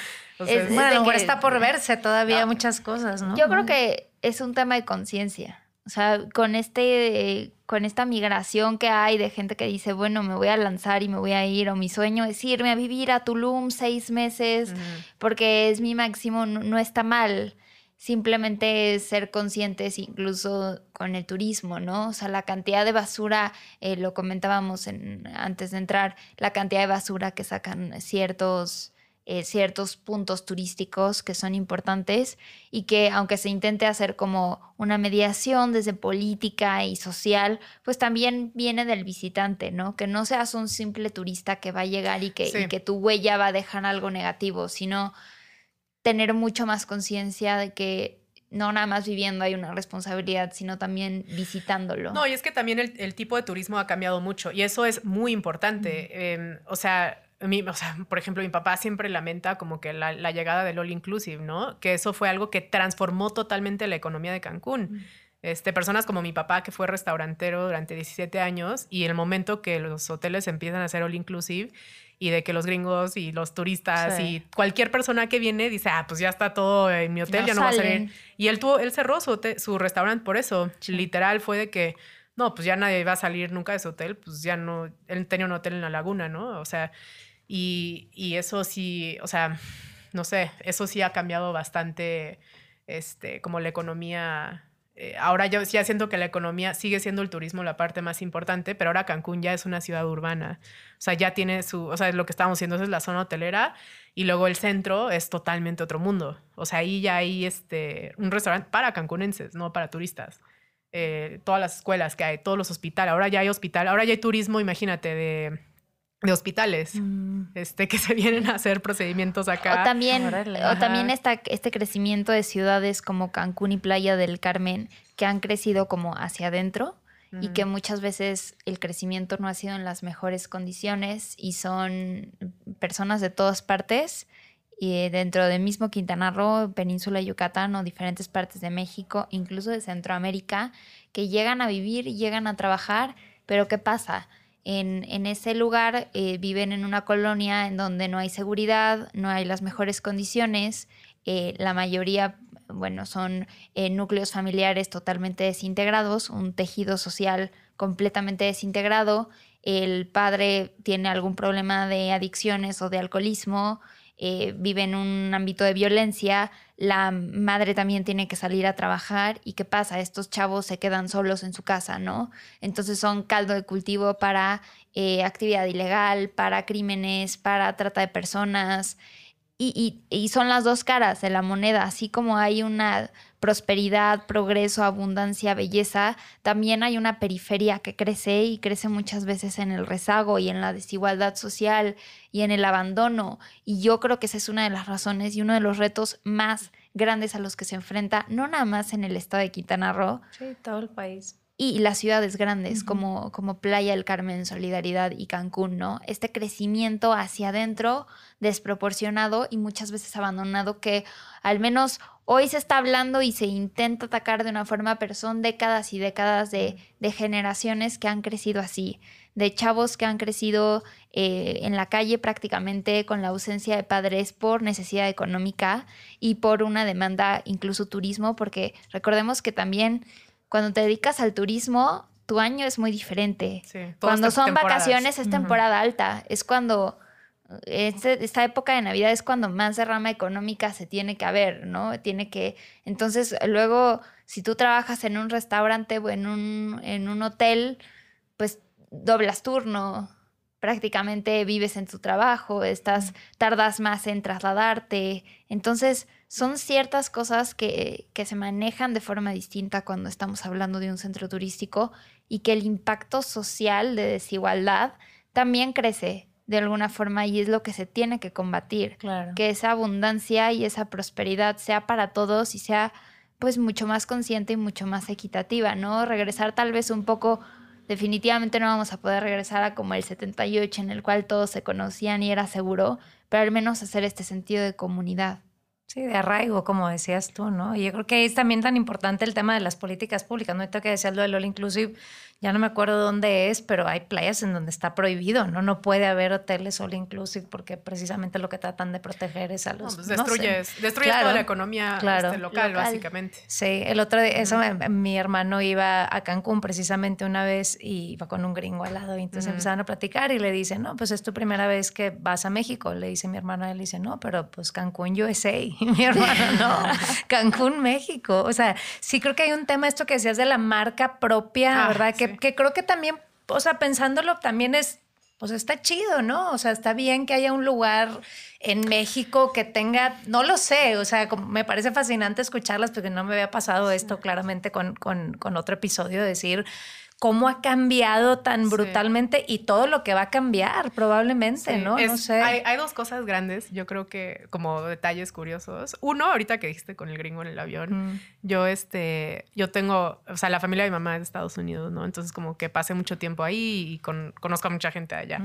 Es- Bueno, a lo mejor está por verse todavía No. muchas cosas, ¿no? Yo creo que es un tema de conciencia. O sea, con este, eh, con esta migración que hay de gente que dice, bueno, me voy a lanzar y me voy a ir, o mi sueño es irme a vivir a Tulum seis meses, porque es mi máximo, no, no está mal. Simplemente es ser conscientes, incluso con el turismo, ¿no? O sea, la cantidad de basura, eh, lo comentábamos en- antes de entrar, la cantidad de basura que sacan ciertos, eh, ciertos puntos turísticos que son importantes y que aunque se intente hacer como una mediación desde política y social, pues también viene del visitante, ¿no? Que no seas un simple turista que va a llegar y que, Sí. y que tu huella va a dejar algo negativo, sino tener mucho más conciencia de que no nada más viviendo hay una responsabilidad, sino también visitándolo. No, y es que también el, el tipo de turismo ha cambiado mucho y eso es muy importante. Eh, o, sea, mi- o sea, por ejemplo, mi papá siempre lamenta como que la, la llegada del All Inclusive, ¿no? Que eso fue algo que transformó totalmente la economía de Cancún. Este, personas como mi papá, que fue restaurantero durante 17 años, y el momento que los hoteles empiezan a ser all inclusive, y de que los gringos y los turistas Sí. y cualquier persona que viene dice, ah, pues ya está todo en mi hotel, No ya no va a salen. salir. Y él, tuvo, él cerró su, hotel- su restaurante por eso. Literal fue de que, no, pues ya nadie va a salir nunca de su hotel, pues ya no, él tenía un hotel en la laguna, ¿no? O sea, y, y eso sí, o sea, no sé, eso sí ha cambiado bastante, este, como la economía. eh, ahora yo ya siento que la economía sigue siendo el turismo la parte más importante, pero ahora Cancún ya es una ciudad urbana. O sea, ya tiene su, o sea, lo que estábamos haciendo es la zona hotelera y luego el centro es totalmente otro mundo. O sea, ahí ya hay este, un restaurante para cancunenses, no para turistas. Eh, todas las escuelas que hay, todos los hospitales, ahora ya hay hospital, ahora ya hay turismo, imagínate, de de hospitales Mm. este, que se vienen a hacer procedimientos acá. O también, Órale. o también esta- este crecimiento de ciudades como Cancún y Playa del Carmen que han crecido como hacia adentro y que muchas veces el crecimiento no ha sido en las mejores condiciones y son personas de todas partes y eh, dentro del mismo Quintana Roo, Península de Yucatán o diferentes partes de México, incluso de Centroamérica, que llegan a vivir y llegan a trabajar, pero ¿qué pasa? En, en ese lugar eh, viven en una colonia en donde no hay seguridad, no hay las mejores condiciones, eh, la mayoría, bueno, son eh, núcleos familiares totalmente desintegrados, un tejido social completamente desintegrado, el padre tiene algún problema de adicciones o de alcoholismo, vive en un ámbito de violencia, la madre también tiene que salir a trabajar y ¿qué pasa? Estos chavos se quedan solos en su casa, ¿no? Entonces son caldo de cultivo para eh, actividad ilegal, para crímenes, para trata de personas. Y, y- y son las dos caras de la moneda, así como hay una prosperidad, progreso, abundancia, belleza, también hay una periferia que crece y crece muchas veces en el rezago y en la desigualdad social y en el abandono. Y yo creo que esa es una de las razones y uno de los retos más grandes a los que se enfrenta, no nada más en el estado de Quintana Roo, Sí, todo el país. Y las ciudades grandes como, como Playa del Carmen, Solidaridad y Cancún, ¿no? Este crecimiento hacia adentro desproporcionado y muchas veces abandonado que al menos hoy se está hablando y se intenta atacar de una forma, pero son décadas y décadas de, de generaciones que han crecido así, de chavos que han crecido eh, en la calle prácticamente con la ausencia de padres por necesidad económica y por una demanda incluso turismo, porque recordemos que también cuando te dedicas al turismo, tu año es muy diferente. Sí, Cuando son temporadas. vacaciones es temporada alta, es cuando este- esta época de Navidad es cuando más derrama económica se tiene que haber, ¿no? Tiene que entonces luego si tú trabajas en un restaurante o en un en un hotel, pues doblas turno, prácticamente vives en tu trabajo, estás tardas más en trasladarte. Entonces, son ciertas cosas que, que se manejan de forma distinta cuando estamos hablando de un centro turístico y que el impacto social de desigualdad también crece de alguna forma y es lo que se tiene que combatir. Claro. Que esa abundancia y esa prosperidad sea para todos y sea pues mucho más consciente y mucho más equitativa, ¿no? Regresar tal vez un poco, definitivamente no vamos a poder regresar a como el 78 en el cual todos se conocían y era seguro, pero al menos hacer este sentido de comunidad. Sí, de arraigo, como decías tú, ¿no? Y yo creo que es también tan importante el tema de las políticas públicas. No ahorita que decías lo del All Inclusive, ya no me acuerdo dónde es, pero hay playas en donde está prohibido, ¿no? No puede haber hoteles All Inclusive porque precisamente lo que tratan de proteger es a No, los... pues no sé. destruyes, Claro, toda la economía claro. este, local, Local. básicamente. Sí, el otro día, eso, mi hermano iba a Cancún precisamente una vez y iba con un gringo al lado y entonces Ujú. empezaban a platicar y le dice, no, pues es tu primera vez que vas a México. Le dice mi hermano, él dice, no, pero pues Cancún, USA. Y mi hermano, no, Cancún, México. O sea, sí creo que hay un tema esto que decías de la marca propia, Ah, ¿verdad? Que, que creo que también, o sea, pensándolo también es pues está chido, ¿no? O sea, está bien que haya un lugar en México que tenga, no lo sé, o sea, me parece fascinante escucharlas porque no me había pasado esto claramente con, con, con otro episodio, decir cómo ha cambiado tan Sí. brutalmente y todo lo que va a cambiar probablemente, Sí, ¿no? no sé. Hay, hay dos cosas grandes, yo creo que como detalles curiosos. Uno, ahorita que dijiste con el gringo en el avión, Mm. yo este, yo tengo, o sea, la familia de mi mamá es de Estados Unidos, ¿no? Entonces como que pasé mucho tiempo ahí y con- conozco a mucha gente allá.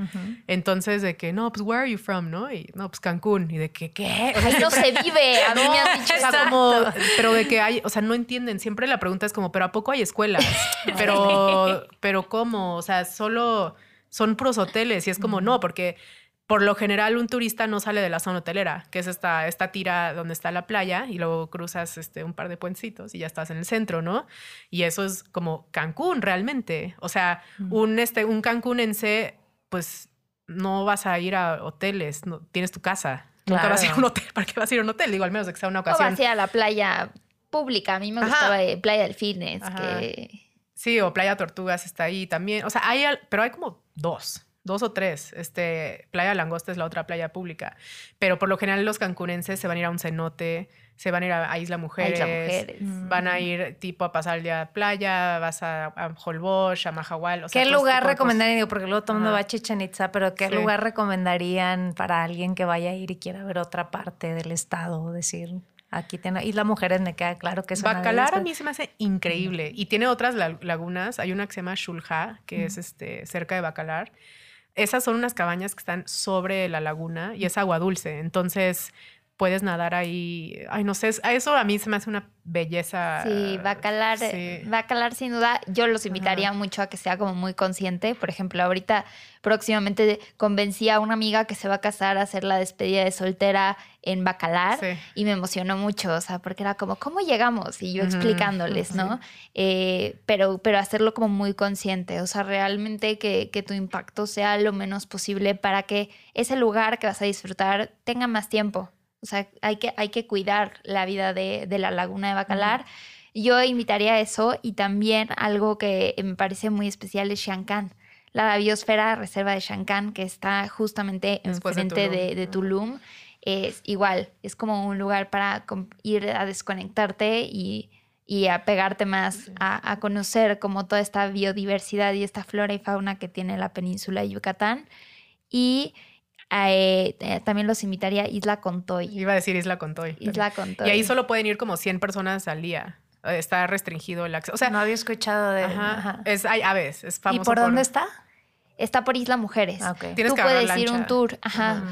Entonces de que, no, pues, where are you from, no? Y no, pues Cancún. Y de que, ¿qué? O sea, no se vive, a mí me han dicho o sea, como, pero de que hay, o sea, no entienden. Siempre la pregunta es como, ¿pero a poco hay escuelas? Pero, pero ¿cómo? O sea, solo son pros hoteles y es como, no, porque por lo general un turista no sale de la zona hotelera, que es esta, esta tira donde está la playa y luego cruzas este, un par de puentecitos y ya estás en el centro, ¿no? Y eso es como Cancún realmente. O sea, un, este, un cancúnense, pues no vas a ir a hoteles, no, tienes tu casa. Nunca vas a ir a un Claro. hotel. ¿Para qué vas a ir a un hotel? Digo, al menos que sea una O ocasión. vas a ir a la playa pública. A mí me Ajá. gustaba eh, Playa Delfines, Ajá. que Sí, o Playa Tortugas está ahí también. O sea, hay, pero hay como dos. dos o tres. Este, playa Langosta es la otra playa pública. Pero por lo general los cancunenses se van a ir a un cenote, se van a ir a, Isla Mujeres, Mujeres. van a ir tipo a pasar el día a playa, vas a, a Holbox, a Mahahual. o sea, ¿Qué lugar recomendarían? Digo, porque luego todo el mundo Ajá. va a Chichen Itza, pero ¿qué Sí. lugar recomendarían para alguien que vaya a ir y quiera ver otra parte del estado? Decir, aquí tiene Isla Mujeres, me queda claro que es Bacalar a mí se me hace increíble. Y tiene otras la- lagunas. Hay una que se llama Shulja, que es este, cerca de Bacalar. Esas son unas cabañas que están sobre la laguna y es agua dulce. Entonces puedes nadar ahí. Ay, no sé. es- Eso a mí se me hace una belleza. Sí, Bacalar, Sí. Bacalar sin duda, yo los invitaría mucho a que sea como muy consciente. Por ejemplo, ahorita próximamente convencí a una amiga que se va a casar a hacer la despedida de soltera en Bacalar Sí. y me emocionó mucho, o sea, porque era como, ¿cómo llegamos? Y yo explicándoles, ¿no? Eh, pero, pero hacerlo como muy consciente, o sea, realmente que, que tu impacto sea lo menos posible para que ese lugar que vas a disfrutar tenga más tiempo. O sea, hay que, hay que cuidar la vida de, de la laguna de Bacalar. Yo invitaría a eso y también algo que me parece muy especial es Shankan. La biosfera reserva de Shankan, que está justamente Después de enfrente Tulum. de, de Tulum, es igual, es como un lugar para ir a desconectarte y, y a pegarte más a, a conocer como toda esta biodiversidad y esta flora y fauna que tiene la península de Yucatán. Y eh, eh, también los invitaría a Isla Contoy. Iba a decir Isla Contoy. Isla Contoy. Y ahí solo pueden ir como 100 personas al día. Está restringido el acceso. O sea, no había escuchado de... ajá, ajá. es hay aves, es ¿Y famoso por dónde está? Está por Isla Mujeres. Ah. Tienes Tú que puedes ir un tour, ajá.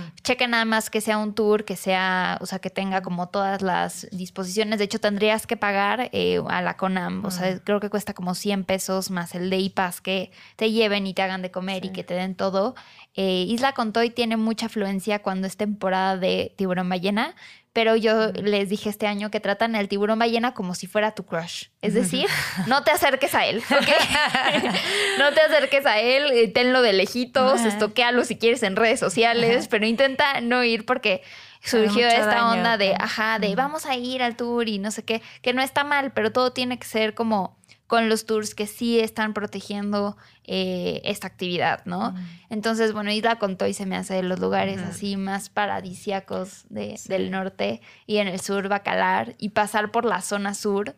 Nada más que sea un tour, que sea, o sea, que tenga como todas las disposiciones. De hecho, tendrías que pagar eh, a la CONAM. O sea, creo que cuesta como 100 pesos más el Day Pass que te lleven y te hagan de comer y que te den todo. Eh, Isla Contoy tiene mucha afluencia cuando es temporada de tiburón ballena. Pero yo les dije este año que tratan al tiburón ballena como si fuera tu crush. Es decir, no te acerques a él, ¿ok? no te acerques a él, eh, tenlo de lejitos, Ajá. estoquealo si quieres en redes sociales, pero intenta no ir porque surgió esta daño, onda de, ajá, de vamos a ir al tour y no sé qué, que no está mal, pero todo tiene que ser como con los tours que sí están protegiendo eh, esta actividad, ¿no? Entonces, bueno, Isla Contoy se me hace de los lugares así más paradisíacos de- del norte y en el sur Bacalar y pasar por la zona sur,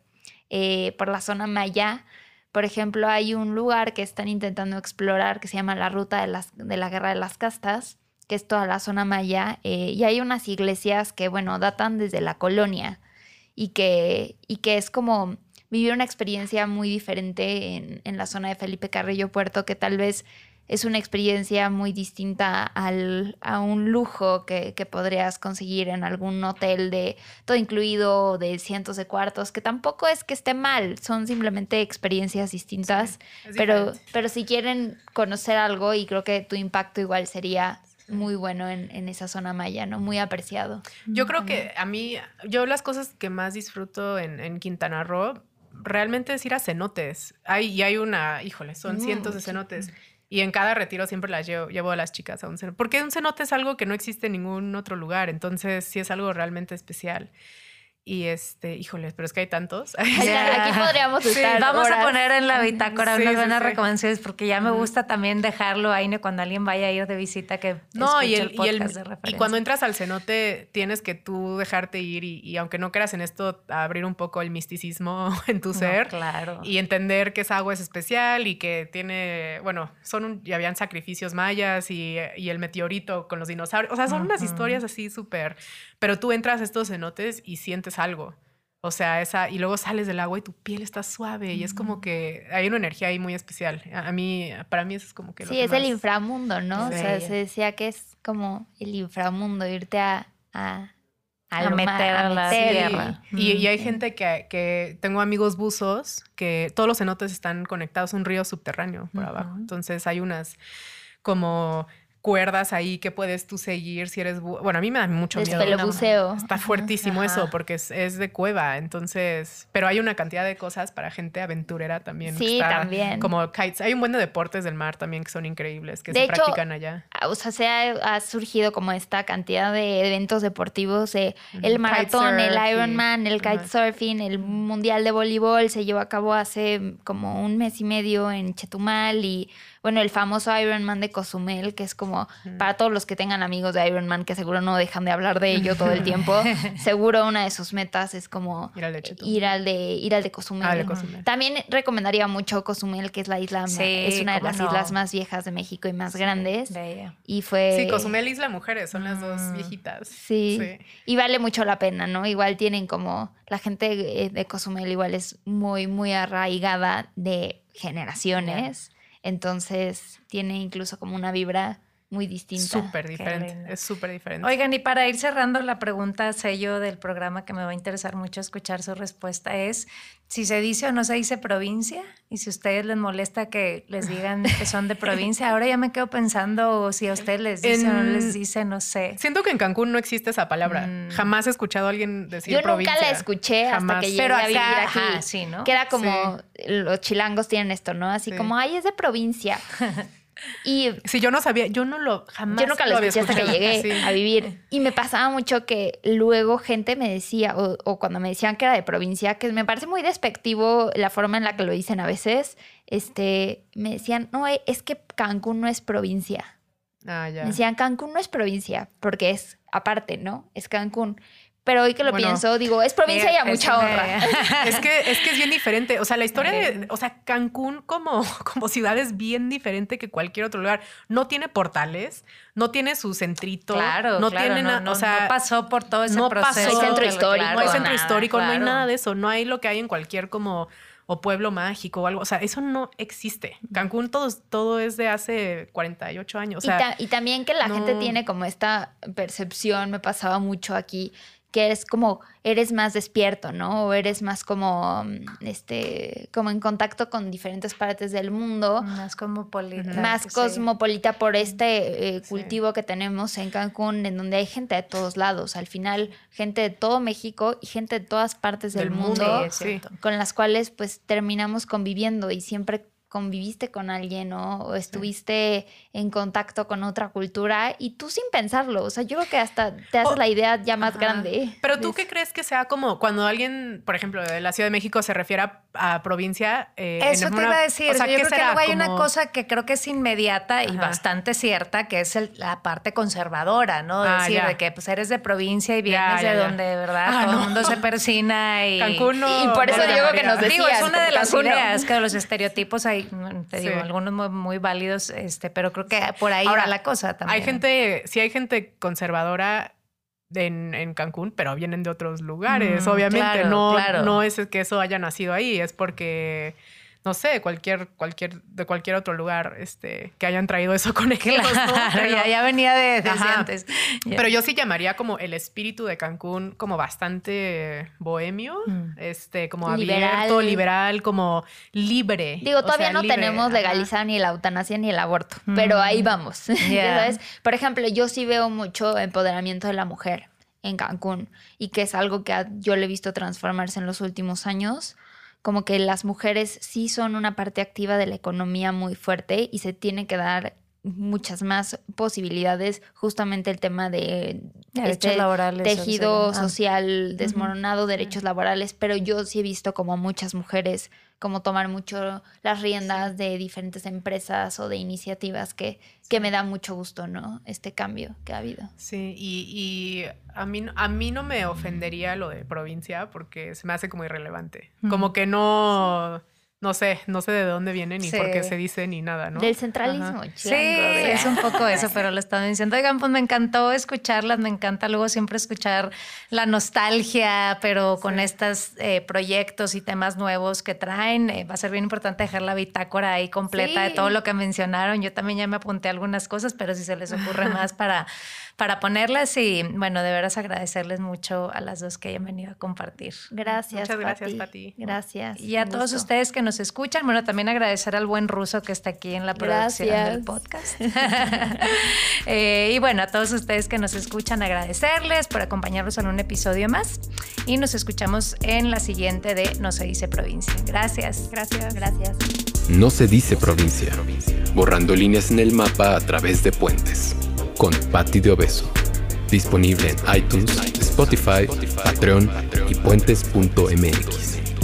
eh, por la zona Maya. Por ejemplo, hay un lugar que están intentando explorar que se llama la Ruta de, las, de la Guerra de las Castas, que es toda la zona Maya, eh, y hay unas iglesias que, bueno, datan desde la colonia y que, y que es como vivir una experiencia muy diferente en, en la zona de Felipe Carrillo Puerto, que tal vez es una experiencia muy distinta al, a un lujo que, que podrías conseguir en algún hotel de todo incluido, de cientos de cuartos, que tampoco es que esté mal, son simplemente experiencias distintas, pero, pero si quieren conocer algo y creo que tu impacto igual sería muy bueno en, en esa zona maya, ¿no? Muy apreciado. Yo creo que a mí, yo las cosas que más disfruto en, en Quintana Roo realmente es ir a cenotes. Hay, y hay una, híjole, son Mm, cientos de cenotes. Y en cada retiro siempre las llevo, llevo a las chicas a un cenote. Porque un cenote es algo que no existe en ningún otro lugar. Entonces sí es algo realmente especial. Y este, híjole, pero es que hay tantos. Aquí, aquí podríamos Sí, estar. vamos horas. a poner en la bitácora Sí, unas sí, buenas sí. recomendaciones porque ya me gusta también dejarlo ahí ¿no? cuando alguien vaya a ir de visita que No, y, el, y, el- de y referencia. cuando entras al cenote tienes que tú dejarte ir y, y aunque no creas en esto, abrir un poco el misticismo en tu No, ser claro. y entender que esa agua es especial y que tiene, bueno, son un- y habían sacrificios mayas y, y el meteorito con los dinosaurios, o sea, son unas historias así súper, pero tú entras a estos cenotes y sientes algo. O sea, esa, y luego sales del agua y tu piel está suave y es como que hay una energía ahí muy especial. A, a mí, para mí eso es como que... lo Sí, que es el inframundo, ¿no? O sea, se decía que es como el inframundo, irte a, a, A ma- meter a la tierra. Y, y hay gente que, que tengo amigos buzos que todos los cenotes están conectados a un río subterráneo por abajo. Entonces hay unas como cuerdas ahí que puedes tú seguir si eres bu- bueno a mí me da mucho miedo Espelobuceo. está fuertísimo Ajá. eso porque es, es de cueva entonces pero hay una cantidad de cosas para gente aventurera también Sí, está también. como kites hay un buen de deportes del mar también que son increíbles que De se hecho, practican allá Ah, O sea, se ha, ha surgido como esta cantidad de eventos deportivos, eh, el maratón, el Ironman, el kitesurfing, el mundial de voleibol se llevó a cabo hace como un mes y medio en Chetumal y bueno, el famoso Ironman de Cozumel, que es como para todos los que tengan amigos de Ironman, que seguro no dejan de hablar de ello todo el tiempo, seguro una de sus metas es como Ir al ir al de, ir al de Cozumel. Ah, de Cozumel. También recomendaría mucho Cozumel, que es la isla, Sí, es una de las no. islas más viejas de México y más grandes. Bella. Y fue... Sí, Cozumel y Isla Mujeres son las Mm. dos viejitas. Sí. Sí. Y vale mucho la pena, ¿no? Igual tienen como la gente eh, de Cozumel igual es muy, muy arraigada de generaciones. Entonces tiene incluso como una vibra muy distinta. Súper diferente. Es súper diferente. Oigan, y para ir cerrando la pregunta sello del programa que me va a interesar mucho escuchar su respuesta es si se dice o no se dice provincia y si a ustedes les molesta que les digan que son de provincia. Ahora ya me quedo pensando si a ustedes les dice o no les dice, no sé. Siento que en Cancún no existe esa palabra. Mm. Jamás he escuchado a alguien decir Yo nunca provincia. la escuché hasta Jamás. que llegué Pero a vivir acá, aquí. ajá, sí, ¿no? Que era como los chilangos tienen esto, ¿no? Así Sí. como, ay, es de provincia. y Si yo no sabía, yo no lo jamás. Yo nunca lo había escuché hasta que llegué Sí. a vivir. Y me pasaba mucho que luego gente me decía, o, o cuando me decían que era de provincia, que me parece muy despectivo la forma en la que lo dicen a veces, este, me decían, no, eh, es que Cancún no es provincia. Ah, ya. Me decían, Cancún no es provincia, porque es aparte, ¿no? Es Cancún. Pero hoy que lo Bueno, pienso, digo, es provincia y a Mira, mucha es- honra. Es que, es que es bien diferente. O sea, la historia de. O sea, Cancún como, como ciudad es bien diferente que cualquier otro lugar. No tiene portales, no tiene su centrito. Claro, no claro, tiene no, nada. no- o sea, no pasó por todo ese no proceso. pasó. No hay centro histórico, no hay centro nada, histórico, no hay nada de eso. No hay lo que hay en cualquier como o pueblo mágico o algo. O sea, eso no existe. Cancún todo, todo es de hace 48 años. O sea, y, ta- y también que la gente tiene como esta percepción, me pasaba mucho aquí, que es como eres más despierto, ¿no? O eres más como mm, este como en contacto con diferentes partes del mundo, Más cosmopolita. más sí. cosmopolita por este eh, Sí. cultivo que tenemos en Cancún, en donde hay gente de todos lados, al final gente de todo México y gente de todas partes del, Del mundo, mundo, Sí, con las cuales pues terminamos conviviendo y siempre conviviste con alguien ¿no? o estuviste en contacto con otra cultura y tú sin pensarlo, o sea, yo creo que hasta te haces la idea ya más Ajá. grande. Pero tú qué crees que sea como cuando alguien, por ejemplo, de la Ciudad de México se refiere a, a provincia? eh, en Eso te una- iba a decir. O sea, yo ¿qué creo que luego hay una cosa que creo que es inmediata y Ajá. bastante cierta, que es el- la parte conservadora, ¿no? Ah, decir, ya. de que pues eres de provincia y vienes Ya, ya, de ya. donde, de verdad, Ah, todo el no. mundo se persina y... Cancún no. Y por eso digo que nos decían, Digo, es una de las ideas, que los estereotipos hay, te digo, Sí. algunos muy, muy válidos, este, pero creo que por ahí Ahora, va la cosa también. Hay gente, sí hay gente conservadora en, en Cancún, pero vienen de otros lugares, Mm, obviamente. claro, no, claro. no es que eso haya nacido ahí, es porque, no sé, cualquier, cualquier, de cualquier otro lugar este, que hayan traído eso con ellos. Pero- ya, ya venía de, desde antes. Pero yo sí llamaría como el espíritu de Cancún como bastante bohemio, Mm. este, como Liberal. abierto, liberal, como libre. Digo, O todavía sea, no libre, tenemos legalizada ni la eutanasia ni el aborto, pero ahí Mm. vamos. sabes. Por ejemplo, yo sí veo mucho empoderamiento de la mujer en Cancún y que es algo que yo le he visto transformarse en los últimos años. Como que las mujeres sí son una parte activa de la economía muy fuerte y se tiene que dar muchas más posibilidades, justamente el tema de Derechos este laborales, tejido social. Ah. social desmoronado, derechos laborales, pero yo sí he visto como muchas mujeres como tomar mucho las riendas de diferentes empresas o de iniciativas que, que me da mucho gusto, ¿no? Este cambio que ha habido. Sí, y, y a, mí, a mí no me ofendería lo de provincia porque se me hace como irrelevante. Como que no, no sé, no sé de dónde viene ni Sí. por qué se dice ni nada, ¿no? Del centralismo. Sí, de- es un poco eso, pero lo estaba diciendo. Oigan, pues me encantó escucharlas, me encanta luego siempre escuchar la nostalgia, pero con estos eh, proyectos y temas nuevos que traen. Eh, va a ser bien importante dejar la bitácora ahí completa de todo lo que mencionaron. Yo también ya me apunté algunas cosas, pero si se les ocurre más para, para ponerlas y bueno, de veras agradecerles mucho a las dos que hayan venido a compartir. Gracias. Muchas gracias, Pati. Pati. Gracias. Y a todos gusto. ustedes que nos escuchan, bueno, también agradecer al buen ruso que está aquí en la producción Gracias. del podcast. Eh, y bueno, a todos ustedes que nos escuchan, agradecerles por acompañarnos en un episodio más. Y nos escuchamos en la siguiente de No se dice provincia. Gracias. Gracias. Gracias. No se dice provincia. Borrando líneas en el mapa a través de puentes. Con Patti de Obeso. Disponible en iTunes, Spotify, Patreon y puentes.mx.